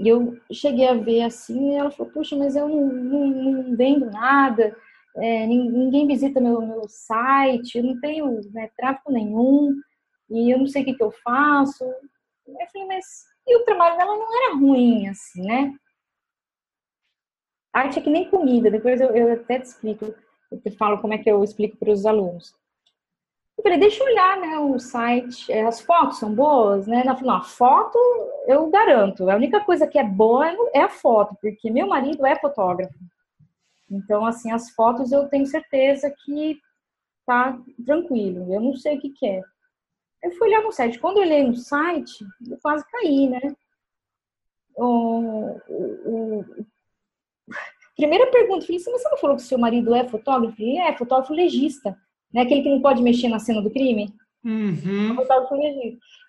E eu cheguei a ver assim, e ela falou, puxa, mas eu não, não, não vendo nada, é, ninguém visita meu, meu site, eu não tenho né, tráfego nenhum, e eu não sei o que, que eu faço. Eu falei, mas e o trabalho dela não era ruim, assim, né? Arte é que nem comida, depois eu, eu até te explico, eu te falo como é que eu explico para os alunos. Eu falei, deixa eu olhar, né, o site, é, as fotos são boas, né? Ela falou, a foto eu garanto, a única coisa que é boa é a foto, porque meu marido é fotógrafo. Então, assim, as fotos eu tenho certeza que tá tranquilo, eu não sei o que, que é. Eu fui olhar no site, quando eu olhei no site, eu quase caí, né? O, o, o Primeira pergunta, falei assim, mas você não falou que seu marido é fotógrafo? Ele é fotógrafo legista, né? Aquele que não pode mexer na cena do crime. Uhum.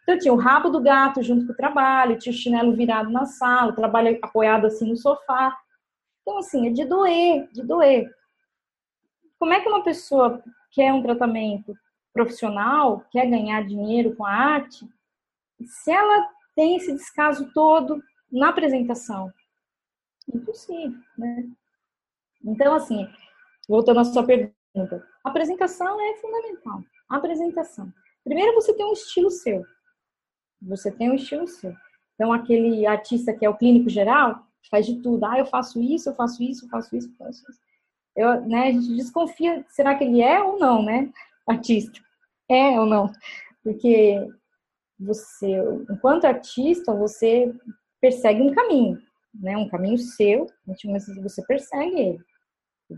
Então tinha o rabo do gato junto com o trabalho, tinha o chinelo virado na sala, o trabalho apoiado assim no sofá. Então, assim, é de doer, de doer. Como é que uma pessoa quer um tratamento profissional, quer ganhar dinheiro com a arte, se ela tem esse descaso todo na apresentação? Impossível, né? Então, assim, voltando à sua pergunta, a apresentação é fundamental. A apresentação. Primeiro, você tem um estilo seu. Você tem um estilo seu. Então, aquele artista que é o clínico geral, faz de tudo. Ah, eu faço isso, eu faço isso, eu faço isso, eu faço isso. Eu, né, a gente desconfia, será que ele é ou não, né? Artista. É ou não? Porque você, enquanto artista, você persegue um caminho, né? Um caminho seu, mas você persegue ele.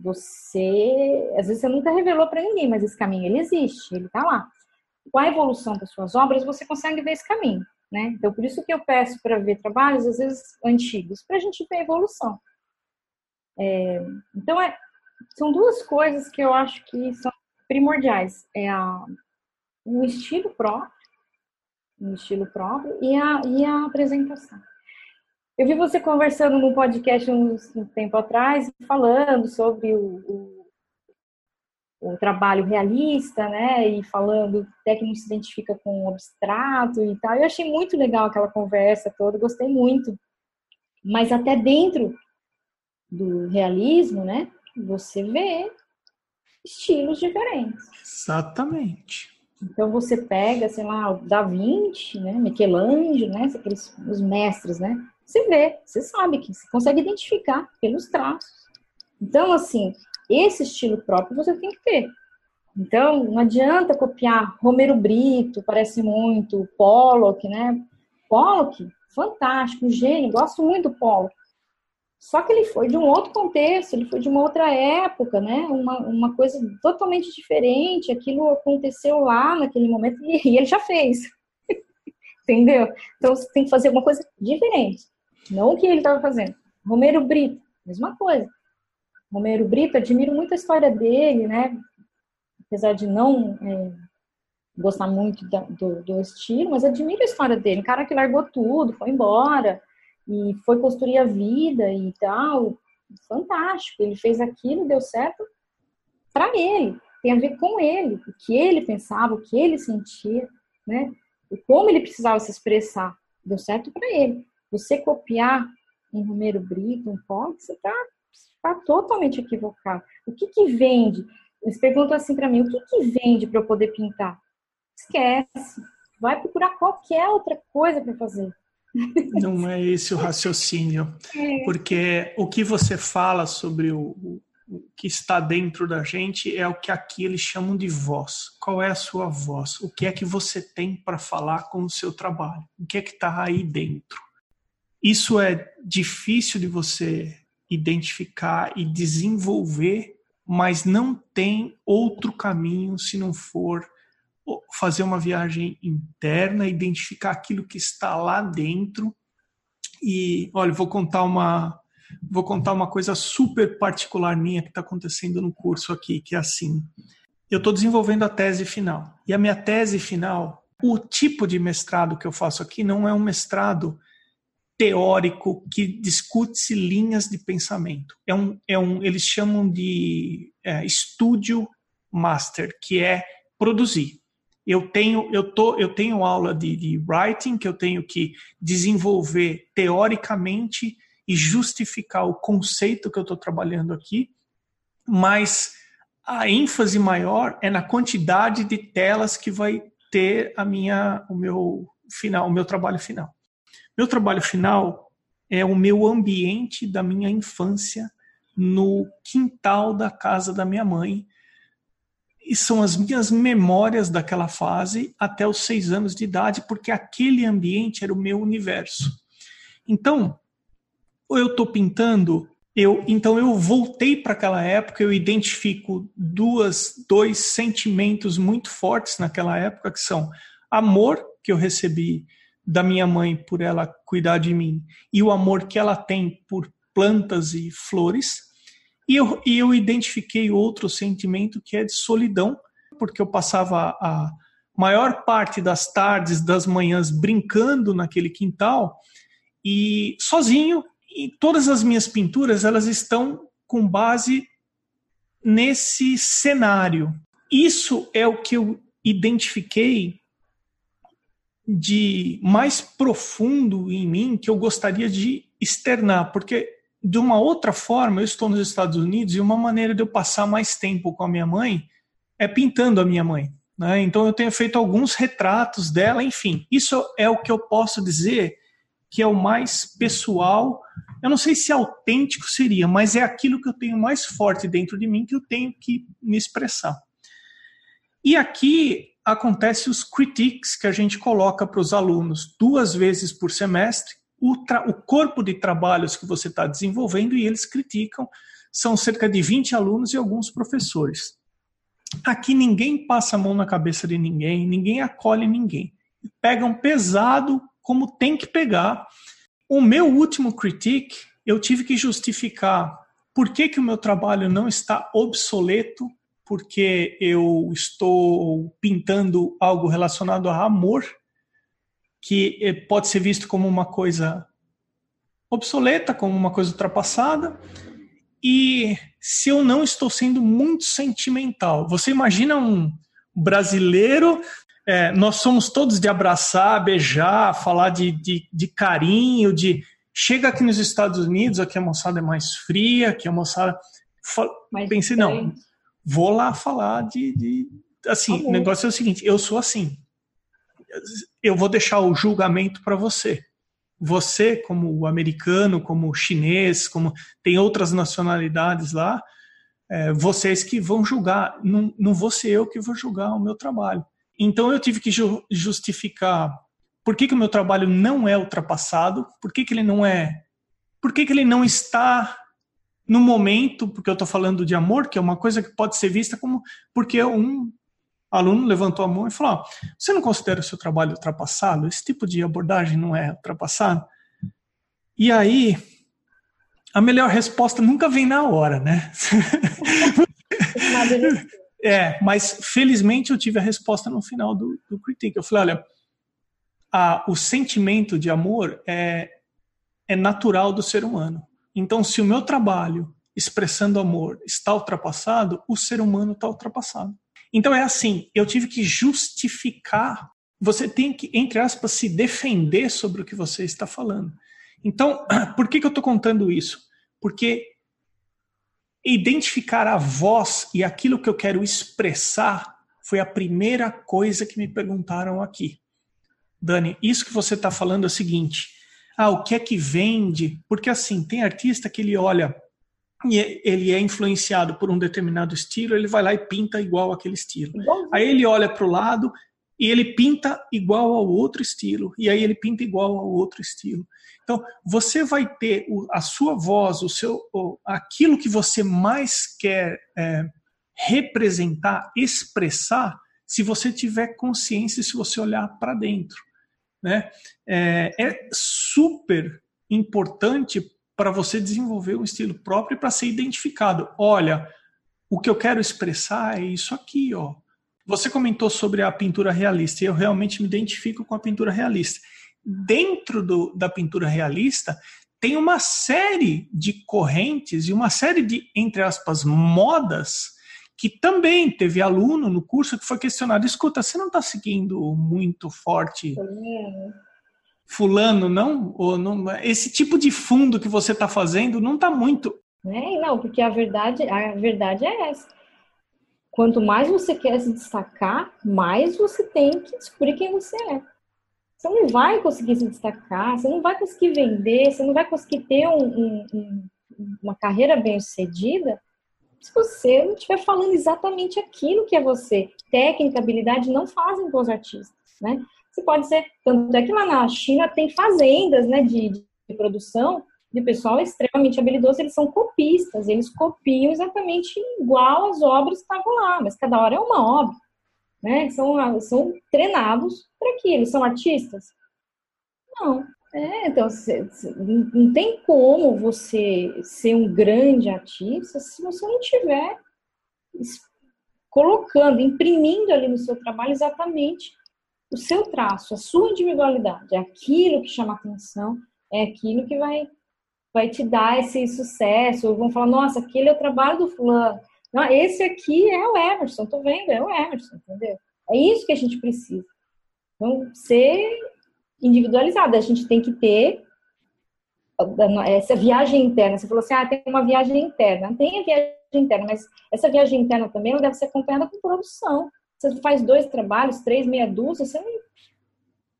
Você, às vezes você nunca revelou para ninguém, mas esse caminho ele existe, ele está lá. Com a evolução das suas obras, você consegue ver esse caminho, né? Então, por isso que eu peço para ver trabalhos, às vezes antigos, para a gente ver a evolução. É, então, é, são duas coisas que eu acho que são primordiais. É a, um estilo próprio, um estilo próprio e a, e a apresentação. Eu vi você conversando num podcast um, um tempo atrás, falando sobre o, o, o, trabalho realista, né? E falando até que não se identifica com o abstrato e tal. Eu achei muito legal aquela conversa toda, gostei muito. Mas até dentro do realismo, né? Você vê estilos diferentes. Exatamente. Então você pega, sei lá, o Da Vinci, né, Michelangelo, né, aqueles os mestres, né? Você vê, você sabe que você consegue identificar pelos traços. Então, assim, esse estilo próprio você tem que ter. Então, não adianta copiar Romero Brito, parece muito, Pollock, né? Pollock, fantástico, gênio, gosto muito do Pollock. Só que ele foi de um outro contexto, ele foi de uma outra época, né? Uma, uma coisa totalmente diferente. Aquilo aconteceu lá naquele momento e, e ele já fez. Entendeu? Então você tem que fazer alguma coisa diferente. Não o que ele estava fazendo. Romero Brito, mesma coisa. Romero Brito, admiro muito a história dele, né? Apesar de não é, gostar muito da, do, do estilo, mas admiro a história dele. Um cara que largou tudo, foi embora e foi construir a vida e tal. Fantástico. Ele fez aquilo, deu certo para ele, tem a ver com ele, o que ele pensava, o que ele sentia, né? E como ele precisava se expressar. Deu certo para ele. Você copiar em Romero Brito, um Pog, você está tá totalmente equivocado. O que que vende? Eles perguntam assim para mim, o que que vende para eu poder pintar? Esquece. Vai procurar qualquer outra coisa para fazer. Não é esse o raciocínio. É. Porque o que você fala sobre o, o que está dentro da gente é o que aqui eles chamam de voz. Qual é a sua voz? O que é que você tem para falar com o seu trabalho? O que é que está aí dentro? Isso é difícil de você identificar e desenvolver, mas não tem outro caminho se não for fazer uma viagem interna, identificar aquilo que está lá dentro. E, olha, vou contar uma vou contar uma coisa super particular minha que está acontecendo no curso aqui, que é assim. Eu estou desenvolvendo a tese final. E a minha tese final, o tipo de mestrado que eu faço aqui não é um mestrado teórico que discute-se linhas de pensamento. É um, é um, eles chamam de é, estúdio master, que é produzir. Eu tenho, eu tô, eu tenho aula de, de writing que eu tenho que desenvolver teoricamente e justificar o conceito que eu estou trabalhando aqui, mas a ênfase maior é na quantidade de telas que vai ter a minha, o meu final, o meu trabalho final. Meu trabalho final é o meu ambiente da minha infância no quintal da casa da minha mãe. E são as minhas memórias daquela fase até os seis anos de idade, porque aquele ambiente era o meu universo. Então, ou eu estou pintando, eu, então eu voltei para aquela época, eu identifico duas, dois sentimentos muito fortes naquela época, que são amor que eu recebi da minha mãe por ela cuidar de mim e o amor que ela tem por plantas e flores. E eu, e eu identifiquei outro sentimento que é de solidão, porque eu passava a maior parte das tardes, das manhãs brincando naquele quintal e sozinho e todas as minhas pinturas elas estão com base nesse cenário. Isso é o que eu identifiquei de mais profundo em mim que eu gostaria de externar, porque de uma outra forma eu estou nos Estados Unidos e uma maneira de eu passar mais tempo com a minha mãe é pintando a minha mãe. Né? Então eu tenho feito alguns retratos dela, enfim. Isso é o que eu posso dizer que é o mais pessoal. Eu não sei se autêntico seria, mas é aquilo que eu tenho mais forte dentro de mim que eu tenho que me expressar. E aqui acontece os critiques que a gente coloca para os alunos duas vezes por semestre, o, o corpo de trabalhos que você está desenvolvendo e eles criticam. São cerca de 20 alunos e alguns professores. Aqui ninguém passa a mão na cabeça de ninguém, ninguém acolhe ninguém. Pegam pesado como tem que pegar. O meu último critique, eu tive que justificar por que, que o meu trabalho não está obsoleto, porque eu estou pintando algo relacionado a amor, que eh, pode ser visto como uma coisa obsoleta, como uma coisa ultrapassada. E se eu não estou sendo muito sentimental, você imagina um brasileiro é, nós somos todos de abraçar, beijar, falar de, de, de, carinho, de. Chega aqui nos Estados Unidos, aqui a moçada é mais fria, aqui a moçada. Pensei, não, vou lá falar de. de... Assim, o negócio é o seguinte: eu sou assim. Eu vou deixar o julgamento para você. Você, como americano, como chinês, como tem outras nacionalidades lá, é, vocês que vão julgar. Não, não vou ser eu que vou julgar o meu trabalho. Então eu tive que ju justificar por que, que o meu trabalho não é ultrapassado, por que, que ele não é. Por que, que ele não está no momento, porque eu estou falando de amor, que é uma coisa que pode ser vista como. Porque um aluno levantou a mão e falou: Você não considera o seu trabalho ultrapassado? Esse tipo de abordagem não é ultrapassado? E aí, a melhor resposta nunca vem na hora, né? É, mas felizmente eu tive a resposta no final do, do critique. Eu falei, olha, a, o sentimento de amor é, é natural do ser humano. Então, se o meu trabalho expressando amor está ultrapassado, o ser humano está ultrapassado. Então é assim, eu tive que justificar. Você tem que, entre aspas, se defender sobre o que você está falando. Então, por que, que eu estou contando isso? Porque identificar a voz e aquilo que eu quero expressar foi a primeira coisa que me perguntaram aqui. Dani, isso que você está falando é o seguinte: ah, o que é que vende? Porque assim, tem artista que ele olha e ele é influenciado por um determinado estilo, ele vai lá e pinta igual aquele estilo. Aí ele olha para o lado e ele pinta igual ao outro estilo, e aí ele pinta igual ao outro estilo. Então, você vai ter a sua voz, o seu, aquilo que você mais quer é, representar, expressar, se você tiver consciência, se você olhar para dentro. Né? É, é super importante para você desenvolver um estilo próprio para ser identificado. Olha, o que eu quero expressar é isso aqui, ó. Você comentou sobre a pintura realista e eu realmente me identifico com a pintura realista. Dentro do, da pintura realista, tem uma série de correntes e uma série de, entre aspas, modas que também teve aluno no curso que foi questionado: escuta, você não está seguindo muito forte fulano, não? Ou não? Esse tipo de fundo que você está fazendo não está muito. É, não, porque a verdade, a verdade é essa. Quanto mais você quer se destacar, mais você tem que descobrir quem você é. Você não vai conseguir se destacar, você não vai conseguir vender, você não vai conseguir ter um, um, um, uma carreira bem sucedida se você não estiver falando exatamente aquilo que é você. Técnica, habilidade não fazem bons artistas, né? Você pode ser, tanto é que lá na China tem fazendas, né, de, de produção de pessoal extremamente habilidoso, eles são copistas, eles copiam exatamente igual as obras que estavam lá, mas cada hora é uma obra, né? São, são treinados para aquilo, são artistas? Não. É, então, não tem como você ser um grande artista se você não tiver colocando, imprimindo ali no seu trabalho exatamente o seu traço, a sua individualidade, aquilo que chama atenção, é aquilo que vai, vai te dar esse sucesso. Ou vão falar, nossa, aquele é o trabalho do fulano. Não, esse aqui é o Emerson, tô vendo, é o Emerson, entendeu? É isso que a gente precisa. Então, ser individualizado, a gente tem que ter essa viagem interna. Você falou assim, ah, tem uma viagem interna. Tem a viagem interna, mas essa viagem interna também deve ser acompanhada com produção. Você faz dois trabalhos, três, meia dúzia, você não,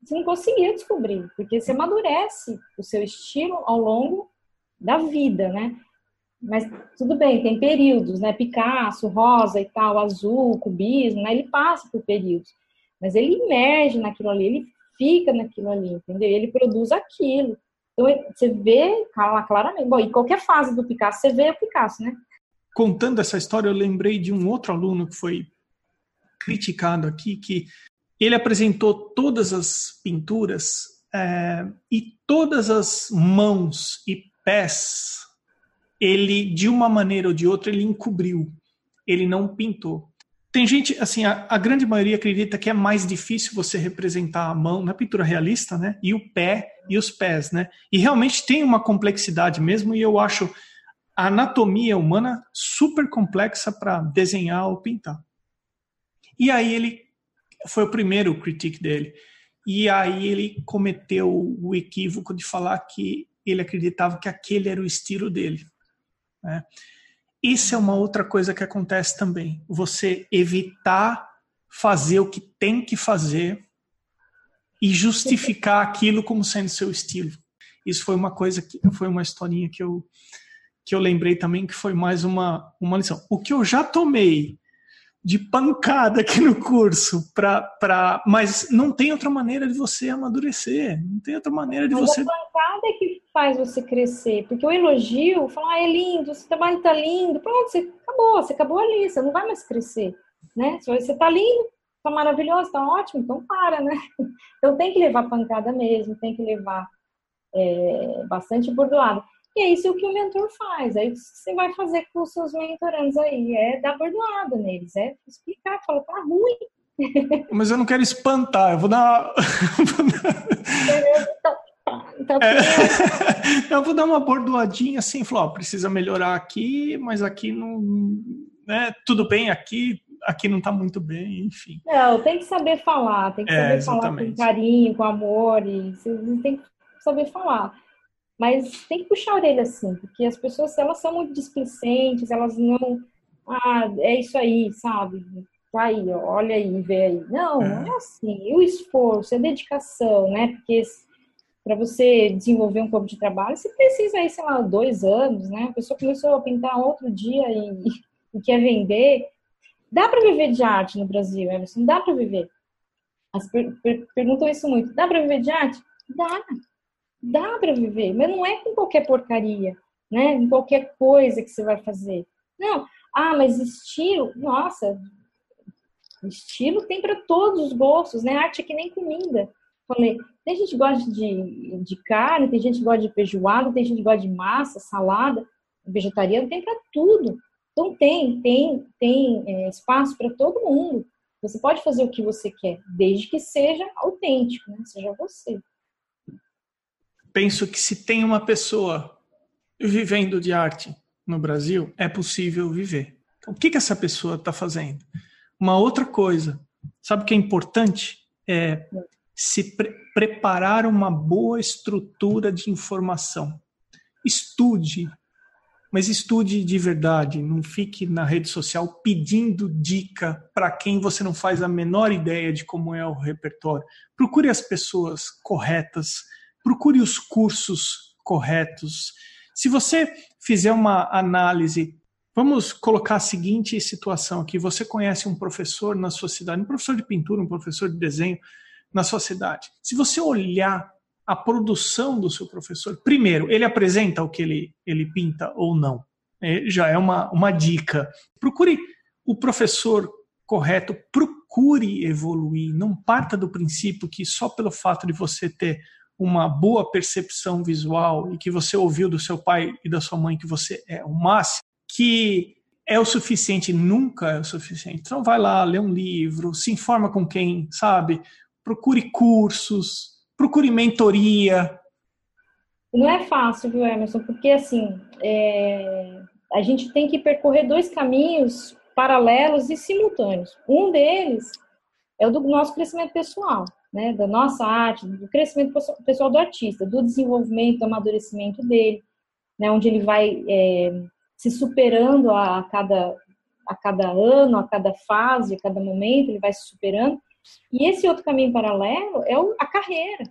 você não conseguia descobrir, porque você amadurece o seu estilo ao longo da vida, né? Mas tudo bem, tem períodos, né? Picasso, rosa e tal, azul, cubismo, né? Ele passa por períodos. Mas ele emerge naquilo ali, ele fica naquilo ali, entendeu? Ele produz aquilo. Então você vê claramente. Bom, em qualquer fase do Picasso, você vê o Picasso, né? Contando essa história, eu lembrei de um outro aluno que foi criticado aqui, que ele apresentou todas as pinturas é, e todas as mãos e pés, ele, de uma maneira ou de outra, ele encobriu. Ele não pintou. Tem gente, assim, a, a, grande maioria acredita que é mais difícil você representar a mão na pintura realista, né? E o pé e os pés, né? E realmente tem uma complexidade mesmo, e eu acho a anatomia humana super complexa para desenhar ou pintar. E aí ele foi o primeiro critique dele. E aí ele cometeu o equívoco de falar que ele acreditava que aquele era o estilo dele. Né? Isso é uma outra coisa que acontece também. Você evitar fazer o que tem que fazer e justificar aquilo como sendo seu estilo. Isso foi uma coisa que foi uma historinha que eu que eu lembrei também que foi mais uma uma lição. O que eu já tomei de pancada aqui no curso, pra, pra, mas não tem outra maneira de você amadurecer, não tem outra maneira de mas você. A pancada é que faz você crescer, porque o elogio, falar, ah, é lindo, esse trabalho tá lindo, pronto, você acabou, você acabou ali, você não vai mais crescer, né? Você tá lindo, tá maravilhoso, tá ótimo, então para, né? Então tem que levar pancada mesmo, tem que levar é, bastante bordoada. E é isso que o mentor faz. Aí o que você vai fazer com os seus mentorandos aí? É dar bordoada neles, é explicar, falar, tá ruim. Mas eu não quero espantar, eu vou dar. então, Então, é. eu vou dar uma bordoadinha assim, falar, ó, precisa melhorar aqui, mas aqui não, né, tudo bem aqui, aqui não está muito bem, enfim. Não, tem que saber falar, tem que é, saber falar com carinho, com amor, e você tem que saber falar. Mas tem que puxar a orelha assim, porque as pessoas, elas são muito displicentes, elas não, ah, é isso aí, sabe? Tá aí, ó, olha aí, vê aí. Não, é. não é assim. E o esforço, a dedicação, né? Porque para você desenvolver um corpo de trabalho, você precisa aí, sei lá, dois anos, né? A pessoa começou a pintar outro dia e, e quer vender. Dá para viver de arte no Brasil, Emerson? Dá para viver. As per per perguntam isso muito. Dá para viver de arte? Dá. Dá para viver, mas não é com qualquer porcaria, né? Com qualquer coisa que você vai fazer. Não. Ah, mas estilo, nossa, estilo tem para todos os gostos, né? Arte é que nem comida. Falei, tem gente que gosta de, de carne, tem gente que gosta de feijoada, tem gente que gosta de massa, salada, vegetariano, tem para tudo. Então tem, tem, tem é, espaço para todo mundo. Você pode fazer o que você quer, desde que seja autêntico, né? seja você. Penso que se tem uma pessoa vivendo de arte no Brasil, é possível viver. Então, o que, que essa pessoa está fazendo? Uma outra coisa, sabe o que é importante? É se pre preparar uma boa estrutura de informação. Estude, mas estude de verdade. Não fique na rede social pedindo dica para quem você não faz a menor ideia de como é o repertório. Procure as pessoas corretas, procure os cursos corretos. Se você fizer uma análise Vamos colocar a seguinte situação aqui: você conhece um professor na sua cidade, um professor de pintura, um professor de desenho, na sua cidade. Se você olhar a produção do seu professor, primeiro, ele apresenta o que ele, ele pinta ou não. É, já é uma, uma dica. Procure o professor correto, procure evoluir. Não parta do princípio que só pelo fato de você ter uma boa percepção visual e que você ouviu do seu pai e da sua mãe que você é o máximo, que é o suficiente, nunca é o suficiente. Então vai lá, lê um livro, se informa com quem, sabe? procure cursos, procure mentoria. Não é fácil, viu, Emerson? Porque assim, é... a gente tem que percorrer dois caminhos paralelos e simultâneos. Um deles é o do nosso crescimento pessoal, né? Da nossa arte, do crescimento pessoal do artista, do desenvolvimento, do amadurecimento dele, né? Onde ele vai é, se superando a cada a cada ano, a cada fase, a cada momento, ele vai se superando. E esse outro caminho paralelo é a carreira.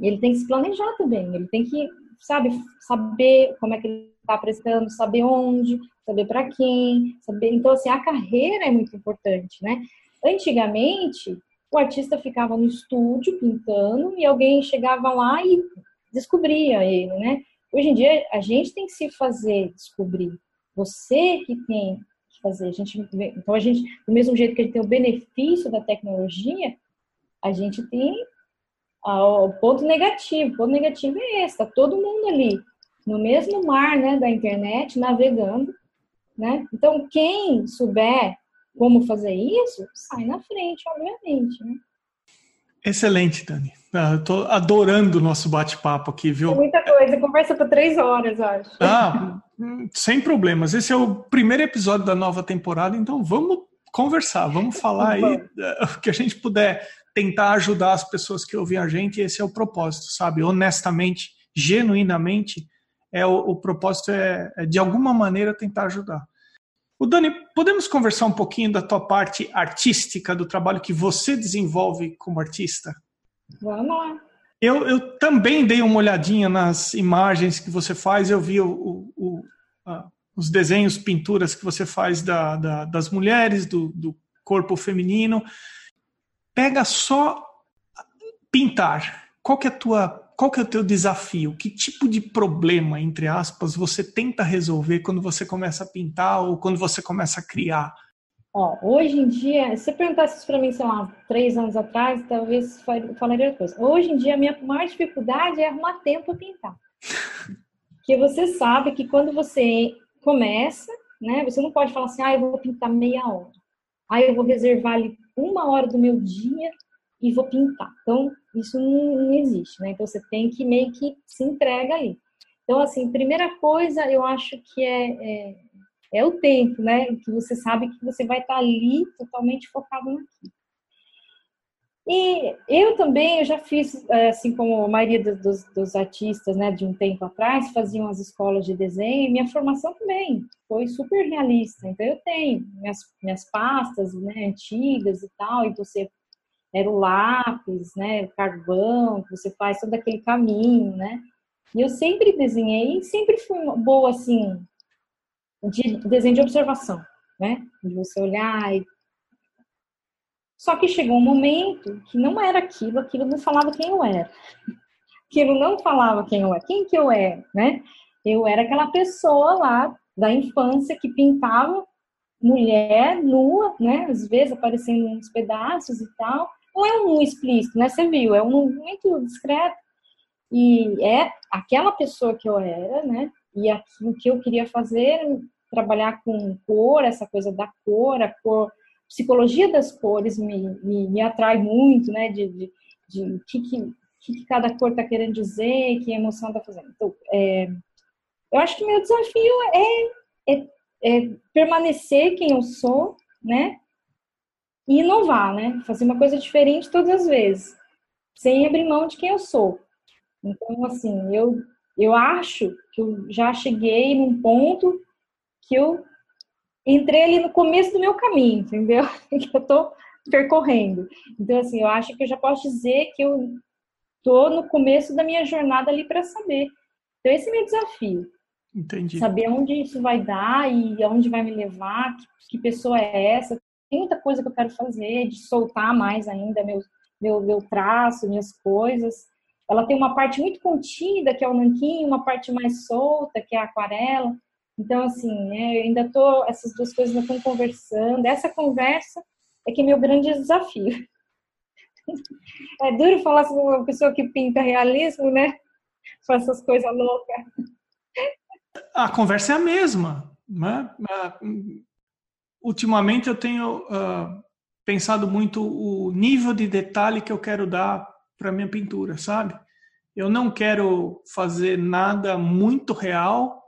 Ele tem que se planejar também, ele tem que, sabe, saber como é que ele está prestando, saber onde, saber para quem, saber. Então, assim, a carreira é muito importante, né? Antigamente, o artista ficava no estúdio pintando e alguém chegava lá e descobria ele, né? Hoje em dia, a gente tem que se fazer descobrir. Você que tem fazer. A gente, então, a gente, do mesmo jeito que a gente tem o benefício da tecnologia, a gente tem o ponto negativo. O ponto negativo é esse, tá todo mundo ali no mesmo mar, né, da internet, navegando, né? Então, quem souber como fazer isso, sai na frente, obviamente, né? Excelente, Dani. Ah, tô adorando o nosso bate-papo aqui, viu? Tem muita coisa, conversa por três horas, acho. Ah, sem problemas. Esse é o primeiro episódio da nova temporada, então vamos conversar, vamos falar aí eh, o que a gente puder tentar ajudar as pessoas que ouvem a gente, esse é o propósito, sabe? Honestamente, genuinamente, é o, o propósito é, é, de alguma maneira tentar ajudar. O Dani, podemos conversar um pouquinho da tua parte artística, do trabalho que você desenvolve como artista? Vamos lá. Eu, eu também dei uma olhadinha nas imagens que você faz, eu vi o, o, o os desenhos, pinturas que você faz da, da, das mulheres, do, do corpo feminino. Pega só pintar. Qual que é a tua qual que é o teu desafio? Que tipo de problema, entre aspas, você tenta resolver quando você começa a pintar ou quando você começa a criar? Ó, hoje em dia, se você perguntasse isso para mim, sei lá, três anos atrás, talvez falaria outra coisa. Hoje em dia, a minha maior dificuldade é arrumar tempo para pintar. Porque você sabe que quando você começa, né, você não pode falar assim, ah, eu vou pintar meia hora. Ah, eu vou reservar ali uma hora do meu dia e vou pintar. Então, isso não, existe, né? Então, você tem que meio que se entrega ali. Então, assim, primeira coisa, eu acho que é, é, é o tempo, né? Que você sabe que você vai estar ali totalmente focado naquilo. E eu também, eu já fiz, é, assim como a maioria dos, dos, artistas, né, de um tempo atrás, faziam as escolas de desenho, e minha formação também foi super realista. Então, eu tenho minhas, minhas pastas, né, antigas e tal, e você era o lápis, né, o carvão, que você faz todo aquele caminho, né? E eu sempre desenhei, sempre fui boa, assim, de desenho de observação, né? De você olhar e só que chegou um momento que não era aquilo, aquilo não falava quem eu era. Aquilo não falava quem eu era. Quem que eu era, né? Eu era aquela pessoa lá da infância que pintava mulher nua, né? Às vezes aparecendo uns pedaços e tal. Não é um explícito, né? Você viu, é um muito discreto. E é aquela pessoa que eu era, né? E aquilo que eu queria fazer, trabalhar com cor, essa coisa da cor, a cor psicologia das cores me, me, me atrai muito, né? De, de, de o que, que, que, cada cor está querendo dizer, que emoção está fazendo. Então, é, eu acho que meu desafio é, é, é, permanecer quem eu sou, né? E inovar, né? Fazer uma coisa diferente todas as vezes, sem abrir mão de quem eu sou. Então, assim, eu, eu acho que eu já cheguei num ponto que eu entrei ali no começo do meu caminho, entendeu? Que eu tô percorrendo. Então, assim, eu acho que eu já posso dizer que eu tô no começo da minha jornada ali para saber. Então, esse é meu desafio. Entendi. Saber onde isso vai dar e aonde vai me levar, que, que, pessoa é essa. Tem muita coisa que eu quero fazer, de soltar mais ainda meu, meu, meu traço, minhas coisas. Ela tem uma parte muito contida, que é o nanquim, uma parte mais solta, que é a aquarela. Então, assim, né, eu ainda tô, essas duas coisas ainda estão conversando. Essa conversa é que é meu grande desafio. É duro falar sobre uma pessoa que pinta realismo, né? Com essas coisas loucas. A conversa é a mesma, né? Ultimamente eu tenho uh, pensado muito o nível de detalhe que eu quero dar para minha pintura, sabe? Eu não quero fazer nada muito real,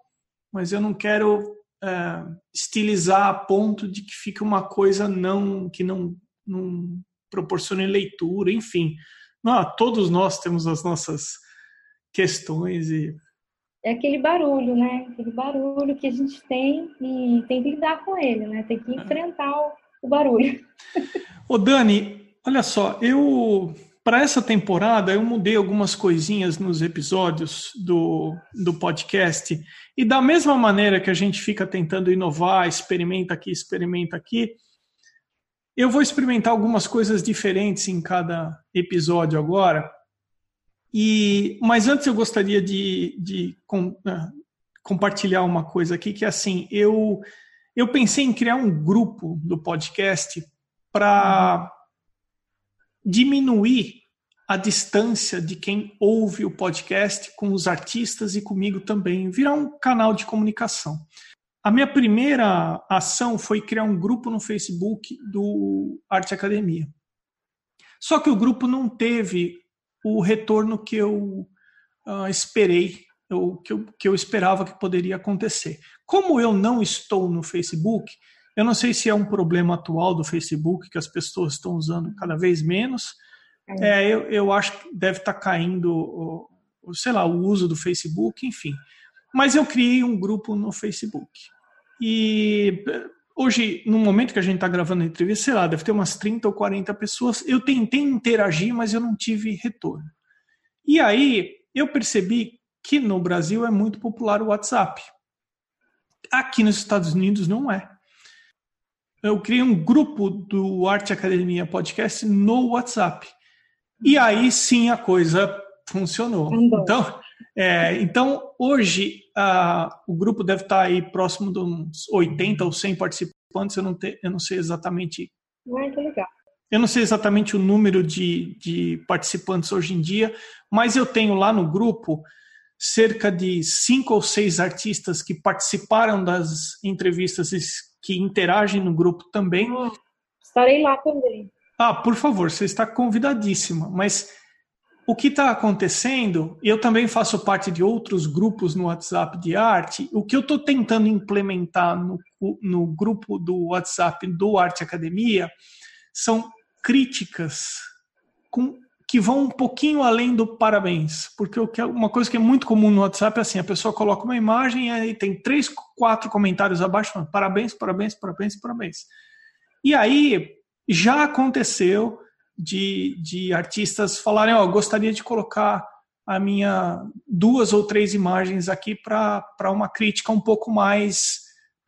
mas eu não quero é, estilizar a ponto de que fique uma coisa não que não, não proporcione leitura, enfim. Não, todos nós temos as nossas questões e é aquele barulho, né? Aquele barulho que a gente tem e tem que lidar com ele, né? Tem que enfrentar o, o barulho. Ô Dani, olha só, eu para essa temporada, eu mudei algumas coisinhas nos episódios do, do podcast. E da mesma maneira que a gente fica tentando inovar, experimenta aqui, experimenta aqui, eu vou experimentar algumas coisas diferentes em cada episódio agora. E, mas antes eu gostaria de, de com, uh, compartilhar uma coisa aqui que é assim, eu eu pensei em criar um grupo do podcast para diminuir a distância de quem ouve o podcast com os artistas e comigo também, virar um canal de comunicação. A minha primeira ação foi criar um grupo no Facebook do Arte Academia. Só que o grupo não teve o retorno que eu uh, esperei, ou que eu, que eu esperava que poderia acontecer. Como eu não estou no Facebook, eu não sei se é um problema atual do Facebook, que as pessoas estão usando cada vez menos. É, é eu, eu acho que deve estar tá caindo, o, sei lá, o uso do Facebook, enfim. Mas eu criei um grupo no Facebook. E hoje, no momento que a gente está gravando a entrevista, sei lá, deve ter umas 30 ou 40 pessoas. Eu tentei interagir, mas eu não tive retorno. E aí eu percebi que no Brasil é muito popular o WhatsApp. Aqui nos Estados Unidos não é eu criei um grupo do Arte Academia Podcast no WhatsApp. E aí sim a coisa funcionou. Então, é, então hoje uh, o grupo deve estar aí próximo de uns 80 ou 100 participantes. Eu não, te, eu não sei exatamente. Muito legal. Eu não sei exatamente o número de, de participantes hoje em dia, mas eu tenho lá no grupo cerca de cinco ou seis artistas que participaram das entrevistas que interagem no grupo também. Ah, estarei lá também. Ah, por favor, você está convidadíssima. Mas o que está acontecendo, eu também faço parte de outros grupos no WhatsApp de arte. O que eu estou tentando implementar no, no grupo do WhatsApp do Arte Academia são críticas com, que vão um pouquinho além do parabéns. Porque é uma coisa que é muito comum no WhatsApp é assim: a pessoa coloca uma imagem e aí tem três, quatro comentários abaixo falando parabéns, parabéns, parabéns, parabéns. E aí já aconteceu de, de artistas falarem: Ó, oh, gostaria de colocar a minha duas ou três imagens aqui para uma crítica um pouco mais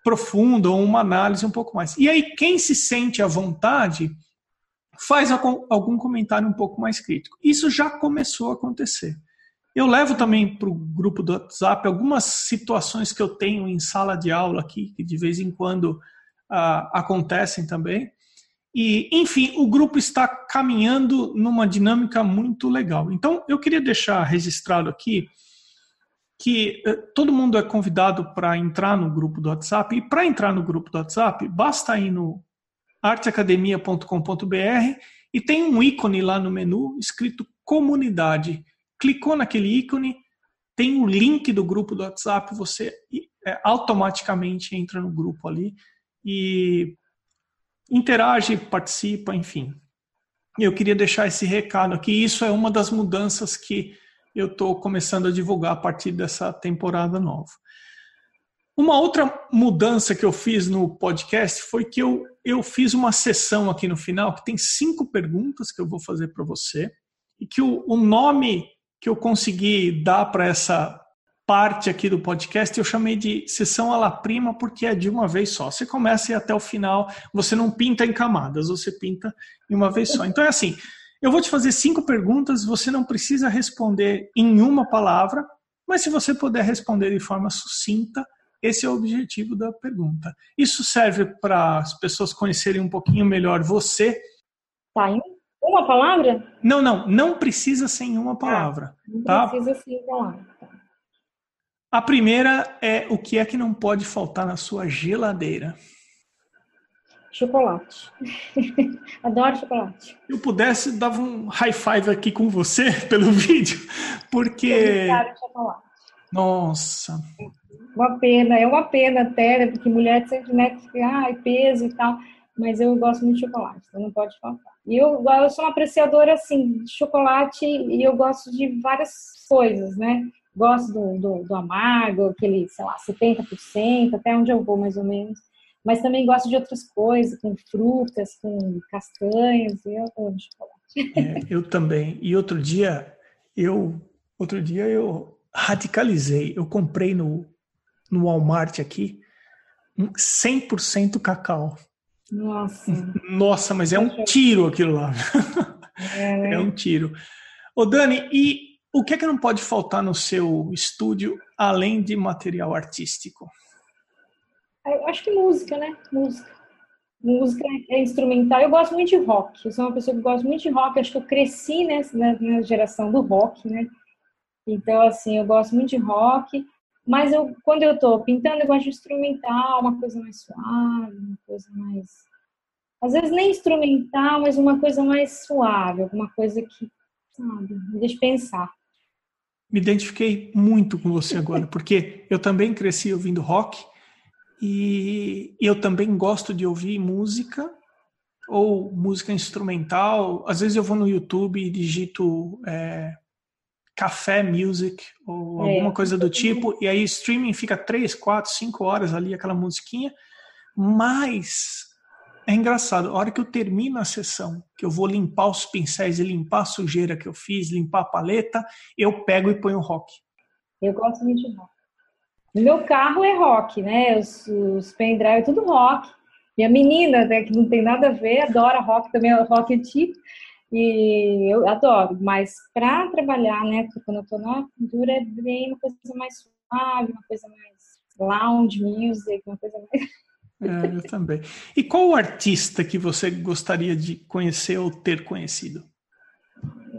profunda ou uma análise um pouco mais. E aí, quem se sente à vontade faz algum comentário um pouco mais crítico. Isso já começou a acontecer. Eu levo também para o grupo do WhatsApp algumas situações que eu tenho em sala de aula aqui, que de vez em quando uh, acontecem também. E, enfim, o grupo está caminhando numa dinâmica muito legal. Então, eu queria deixar registrado aqui que eh, todo mundo é convidado para entrar no grupo do WhatsApp. E para entrar no grupo do WhatsApp, basta ir no arteacademia.com.br e tem um ícone lá no menu escrito comunidade. Clicou naquele ícone, tem o link do grupo do WhatsApp, você é, automaticamente entra no grupo ali e interage, participa, enfim. Eu queria deixar esse recado aqui. Isso é uma das mudanças que eu estou começando a divulgar a partir dessa temporada nova. Uma outra mudança que eu fiz no podcast foi que eu, eu fiz uma sessão aqui no final que tem cinco perguntas que eu vou fazer para você e que o, o nome que eu consegui dar para essa parte aqui do podcast eu chamei de sessão à la prima porque é de uma vez só. Você começa e até o final, você não pinta em camadas, você pinta em uma vez só. Então é assim, eu vou te fazer cinco perguntas, você não precisa responder em uma palavra, mas se você puder responder de forma sucinta, esse é o objetivo da pergunta. Isso serve para as pessoas conhecerem um pouquinho melhor você. Tá, em uma palavra? Não, não, não precisa ser em uma palavra. não tá? precisa ser em palavra. A primeira é o que é que não pode faltar na sua geladeira? Chocolate. Adoro chocolate. Se eu pudesse, dava um high five aqui com você pelo vídeo, porque. chocolate. Nossa. Uma pena, é uma pena até, né, porque mulher sempre né, fica, ai, peso e tal, mas eu gosto muito de chocolate, então não pode faltar. E eu, eu sou uma apreciadora, assim, de chocolate e eu gosto de várias coisas, né? Gosto do, do, do amargo, aquele, sei lá, 70%, até onde eu vou mais ou menos mas também gosto de outras coisas, com frutas, com castanhas, e eu amo chocolate. É, eu também. E outro dia, eu outro dia eu radicalizei. Eu comprei no, no Walmart aqui um 100% cacau. Nossa. Nossa, mas é um tiro aquilo lá. É, né? é um tiro. Ô Dani, e o que é que não pode faltar no seu estúdio além de material artístico? Eu acho que música, né? Música. Música é instrumental. Eu gosto muito de rock. Eu sou uma pessoa que gosta muito de rock. Acho que eu cresci nessa, na geração do rock, né? Então, assim, eu gosto muito de rock. Mas eu, quando eu tô pintando, eu gosto de instrumental, uma coisa mais suave, uma coisa mais. Às vezes nem instrumental, mas uma coisa mais suave, alguma coisa que, sabe, me deixa pensar. Me identifiquei muito com você agora, porque eu também cresci ouvindo rock e eu também gosto de ouvir música ou música instrumental. Às vezes eu vou no YouTube e digito é, café music ou é. alguma coisa do tipo, e aí streaming fica três, quatro, cinco horas ali, aquela musiquinha. Mas é engraçado, a hora que eu termino a sessão, que eu vou limpar os pincéis e limpar a sujeira que eu fiz, limpar a paleta, eu pego e ponho rock. Eu gosto muito de rock. No meu carro é rock, né? Os, os pendrive é tudo rock. Minha menina, né, que não tem nada a ver, adora rock também, é rock antigo. E eu adoro, mas para trabalhar, né, quando eu tô na pintura, é bem uma coisa mais suave, uma coisa mais lounge music, uma coisa mais. É, eu também. E qual o artista que você gostaria de conhecer ou ter conhecido?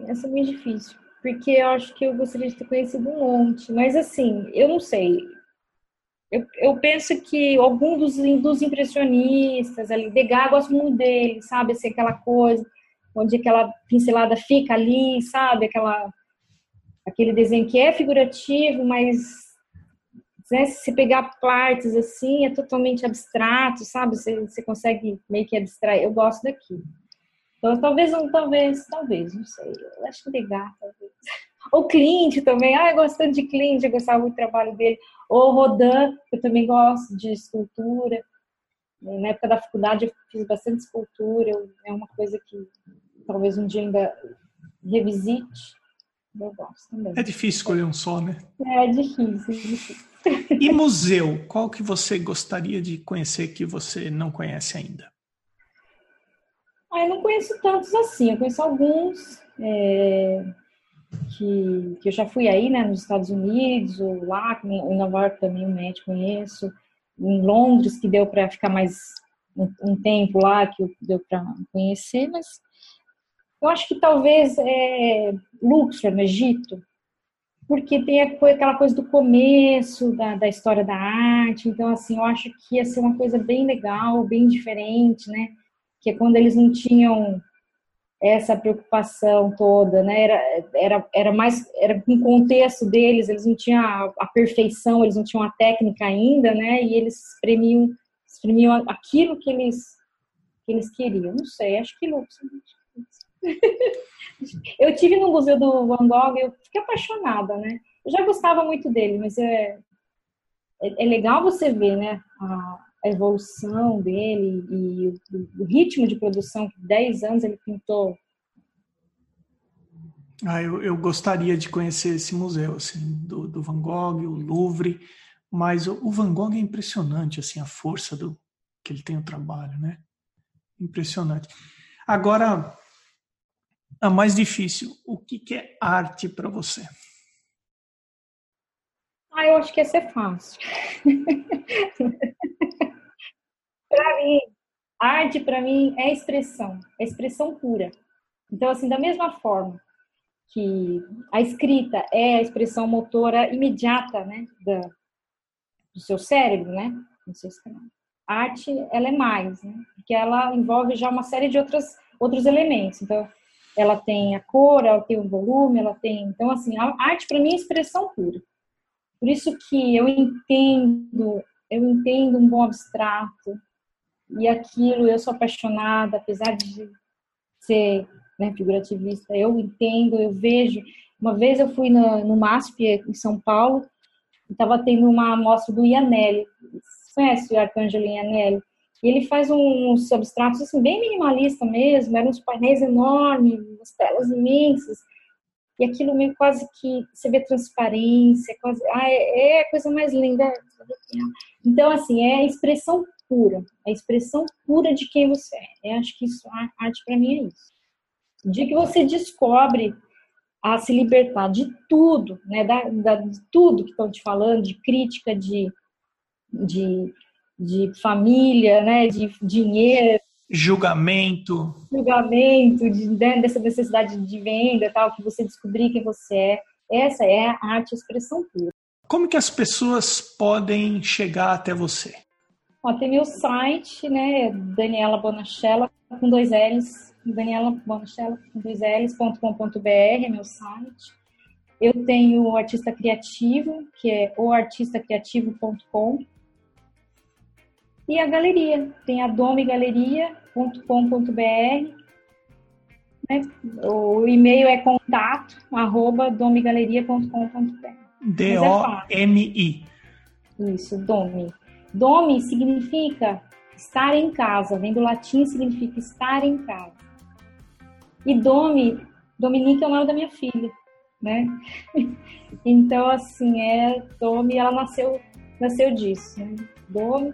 Essa é meio difícil, porque eu acho que eu gostaria de ter conhecido um monte, mas assim, eu não sei. Eu, eu penso que algum dos, dos impressionistas ali, Degas, gosto muito dele, sabe? Assim, aquela coisa. onde aquela pincelada fica ali, sabe? Aquela, aquele desenho que é figurativo, mas né, se pegar partes assim, é totalmente abstrato, sabe? Você, você consegue meio que abstrair. Eu gosto daqui. Então, talvez, um, talvez, talvez, não sei. Eu acho que Degas, talvez. O Clint também. Ah, tanto de Clint, eu gostava muito do trabalho dele. Ou Rodin, eu também gosto de escultura. Na época da faculdade eu fiz bastante escultura. É uma coisa que talvez um dia ainda revisite. Eu gosto também. É difícil escolher um só, né? É, é difícil, é difícil. E museu? Qual que você gostaria de conhecer que você não conhece ainda? Ah, eu não conheço tantos assim. Eu conheço alguns é, que, que eu já fui aí, né, nos Estados Unidos, ou lá, em Nova York também, o Met conheço. Em Londres, que deu para ficar mais um, um, tempo lá, que deu para conhecer, mas eu acho que talvez é, Luxor, no Egito, porque tem aquela coisa do começo da, da história da arte, então, assim, eu acho que ia ser uma coisa bem legal, bem diferente, né? Que é quando eles não tinham essa preocupação toda, né? Era, era, era mais, era o contexto deles, eles não tinham a, a, perfeição, eles não tinham a técnica ainda, né? E eles exprimiam, exprimiam aquilo que eles, que eles queriam. Não sei, acho que Luxor. eu tive no museu do Van Gogh, eu fiquei apaixonada, né? Eu já gostava muito dele, mas é, é, é legal você ver, né? A, a evolução dele e o, o, ritmo de produção que 10 anos ele pintou. Ah, eu, eu gostaria de conhecer esse museu, assim, do, do Van Gogh, o Louvre, mas o, o Van Gogh é impressionante, assim, a força do que ele tem o trabalho, né? Impressionante. Agora, a mais difícil. O que, que é arte para você? Ah, eu acho que essa é fácil. para mim, arte para mim é expressão, é expressão pura. Então, assim, da mesma forma que a escrita é a expressão motora imediata, né, da, do seu cérebro, né, seu A arte, ela é mais, né, porque ela envolve já uma série de outras, outros elementos. Então, ela tem a cor, ela tem o volume, ela tem. Então, assim, a arte para mim é expressão pura. Por isso que eu entendo, eu entendo um bom abstrato e aquilo eu sou apaixonada, apesar de ser né, figurativista, eu entendo, eu vejo. Uma vez eu fui no, no MASP em São Paulo, estava tendo uma amostra do Ianelli. Você conhece o Arcângelo Ianelli? E ele faz uns substratos assim, bem minimalista mesmo, eram uns painéis enormes, umas telas imensas. E aquilo meio quase que você vê transparência, quase. Ah, é, é a coisa mais linda. Então, assim, é a expressão pura, a expressão pura de quem você é. Eu acho que isso, a arte para mim é isso. O dia que você descobre a se libertar de tudo, né, da, da de tudo que estão te falando, de crítica, de, de de família, né, de dinheiro, julgamento, julgamento, de, né, dessa necessidade de venda, tal, que você descobrir quem você é. Essa é a arte expressão pura. Como que as pessoas podem chegar até você? Ó, tem meu site, né, Daniela Bonachella com dois L's, Daniela Bonachella com dois L's.com.br, é meu site. Eu tenho o Artista Criativo, que é oartistacriativo.com. E a galeria, tem a domegaleria.com.br. Né? O e-mail é contato arroba domegaleria.com.br. D-O-M-I. É Isso, Domi. Domi significa estar em casa, vem do latim, significa estar em casa. E Domi, Dominique é o nome da minha filha, né? Então, assim, é Domi, ela nasceu, nasceu disso, né? Domi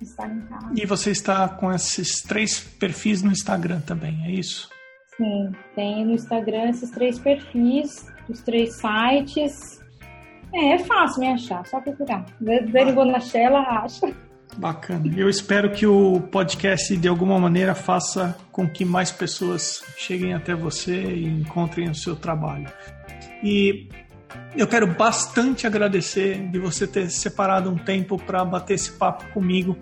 estar em casa. E você está com esses três perfis no Instagram também, é isso? Sim, tem no Instagram esses três perfis, os três sites. É, é fácil me achar, só procurar. Dani Bonachella acha. Bacana. Eu espero que o podcast, de alguma maneira, faça com que mais pessoas cheguem até você e encontrem o seu trabalho. E eu quero bastante agradecer de você ter separado um tempo para bater esse papo comigo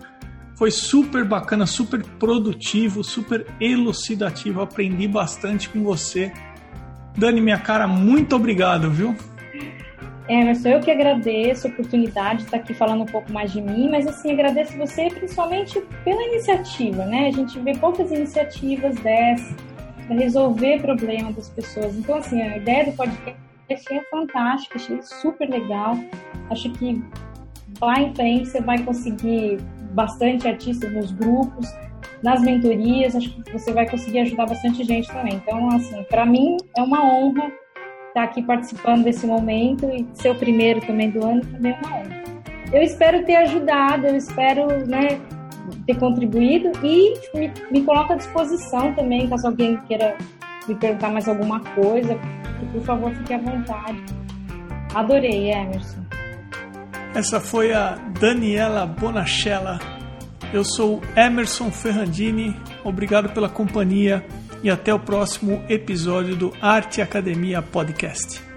Foi super bacana, super produtivo, super elucidativo. Aprendi bastante com você. Dani, minha cara, muito obrigado, viu? Emerson, eu que agradeço a oportunidade de estar aqui falando um pouco mais de mim, mas assim, agradeço você principalmente pela iniciativa, né? A gente vê poucas iniciativas dessas para resolver problemas das pessoas. Então, assim, a ideia do podcast é fantástica, achei super legal. Acho que lá em frente você vai conseguir bastante artistas nos grupos, nas mentorias, acho que você vai conseguir ajudar bastante gente também. Então, assim, para mim é uma honra estar aqui participando desse momento e ser o primeiro também do ano também é uma honra. Eu espero ter ajudado, eu espero né, ter contribuído e me, me coloco à disposição também, caso alguém queira me perguntar mais alguma coisa, por favor, fique à vontade. Adorei, Emerson. Essa foi a Daniela Bonachella. Eu sou Emerson Ferrandini. Obrigado pela companhia e até o próximo episódio do Arte Academia Podcast.